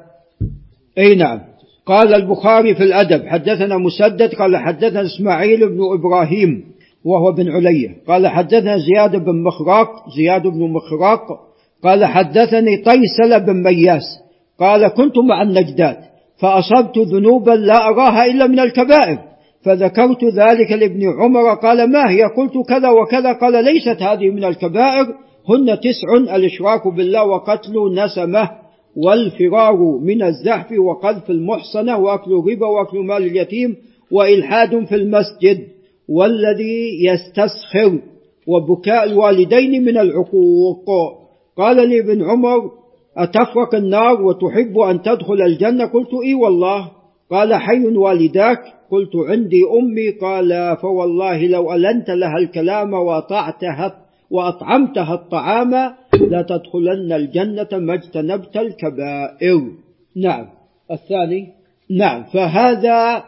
أي نعم. قال البخاري في الأدب حدثنا مسدد قال حدثنا إسماعيل بن إبراهيم وهو بن علية. قال حدثنا زياد بن مخراق زياد بن مخراق. قال حدثني طيسل بن مياس. قال كنت مع النجدات فأصبت ذنوبا لا أراها إلا من الكبائر. فذكرت ذلك لابن عمر قال ما هي؟ قلت كذا وكذا قال ليست هذه من الكبائر هن تسع الإشراك بالله وقتل نسمة والفرار من الزحف وقذف المحصنة وأكل الربا وأكل مال اليتيم وإلحاد في المسجد والذي يستسخر وبكاء الوالدين من العقوق. قال لي ابن عمر أتفرق النار وتحب أن تدخل الجنة؟ قلت إي والله. قال حي والداك؟ قلت عندي أمي. قال فوالله لو ألنت لها الكلام وأطعتها وأطعمتها الطعام لتدخلن الجنة ما اجتنبت الكبائر. نعم. الثاني؟ نعم. فهذا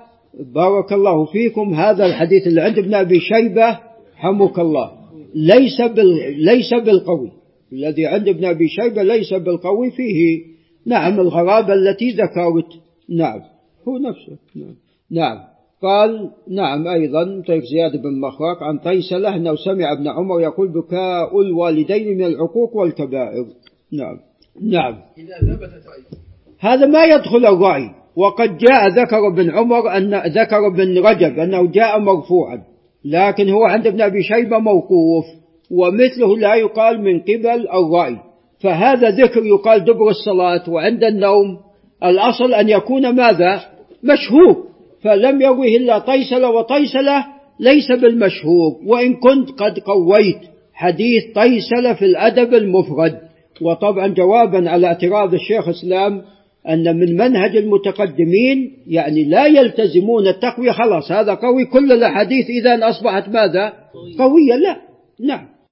بارك الله فيكم هذا الحديث اللي عند ابن أبي شيبة حمك الله. ليس بال ليس بالقوي. الذي عند ابن أبي شيبة ليس بالقوي فيه. نعم الغرابة التي ذكرت. نعم. هو نفسه. نعم, نعم. قال نعم أيضا طيب زياد بن مخراق عن طيسلة أنه سمع ابن عمر يقول بكاء الوالدين من العقوق والكبائر. نعم. نعم. إذا ثبتت هذا ما يدخل الرأي وقد جاء ذكر ابن عمر أن ذكر ابن رجب أنه جاء مرفوعا لكن هو عند ابن أبي شيبة موقوف ومثله لا يقال من قبل الرأي. فهذا ذكر يقال دبر الصلاة وعند النوم. الأصل أن يكون ماذا؟ مشهور. فلم يروه إلا طيسلة وطيسلة ليس بالمشهور. وإن كنت قد قويت حديث طيسلة في الأدب المفرد. وطبعا جوابا على اعتراض الشيخ إسلام أن من منهج المتقدمين يعني لا يلتزمون التقوية. خلاص هذا قوي. كل الأحاديث إذا أصبحت ماذا؟ قوية. لا. نعم.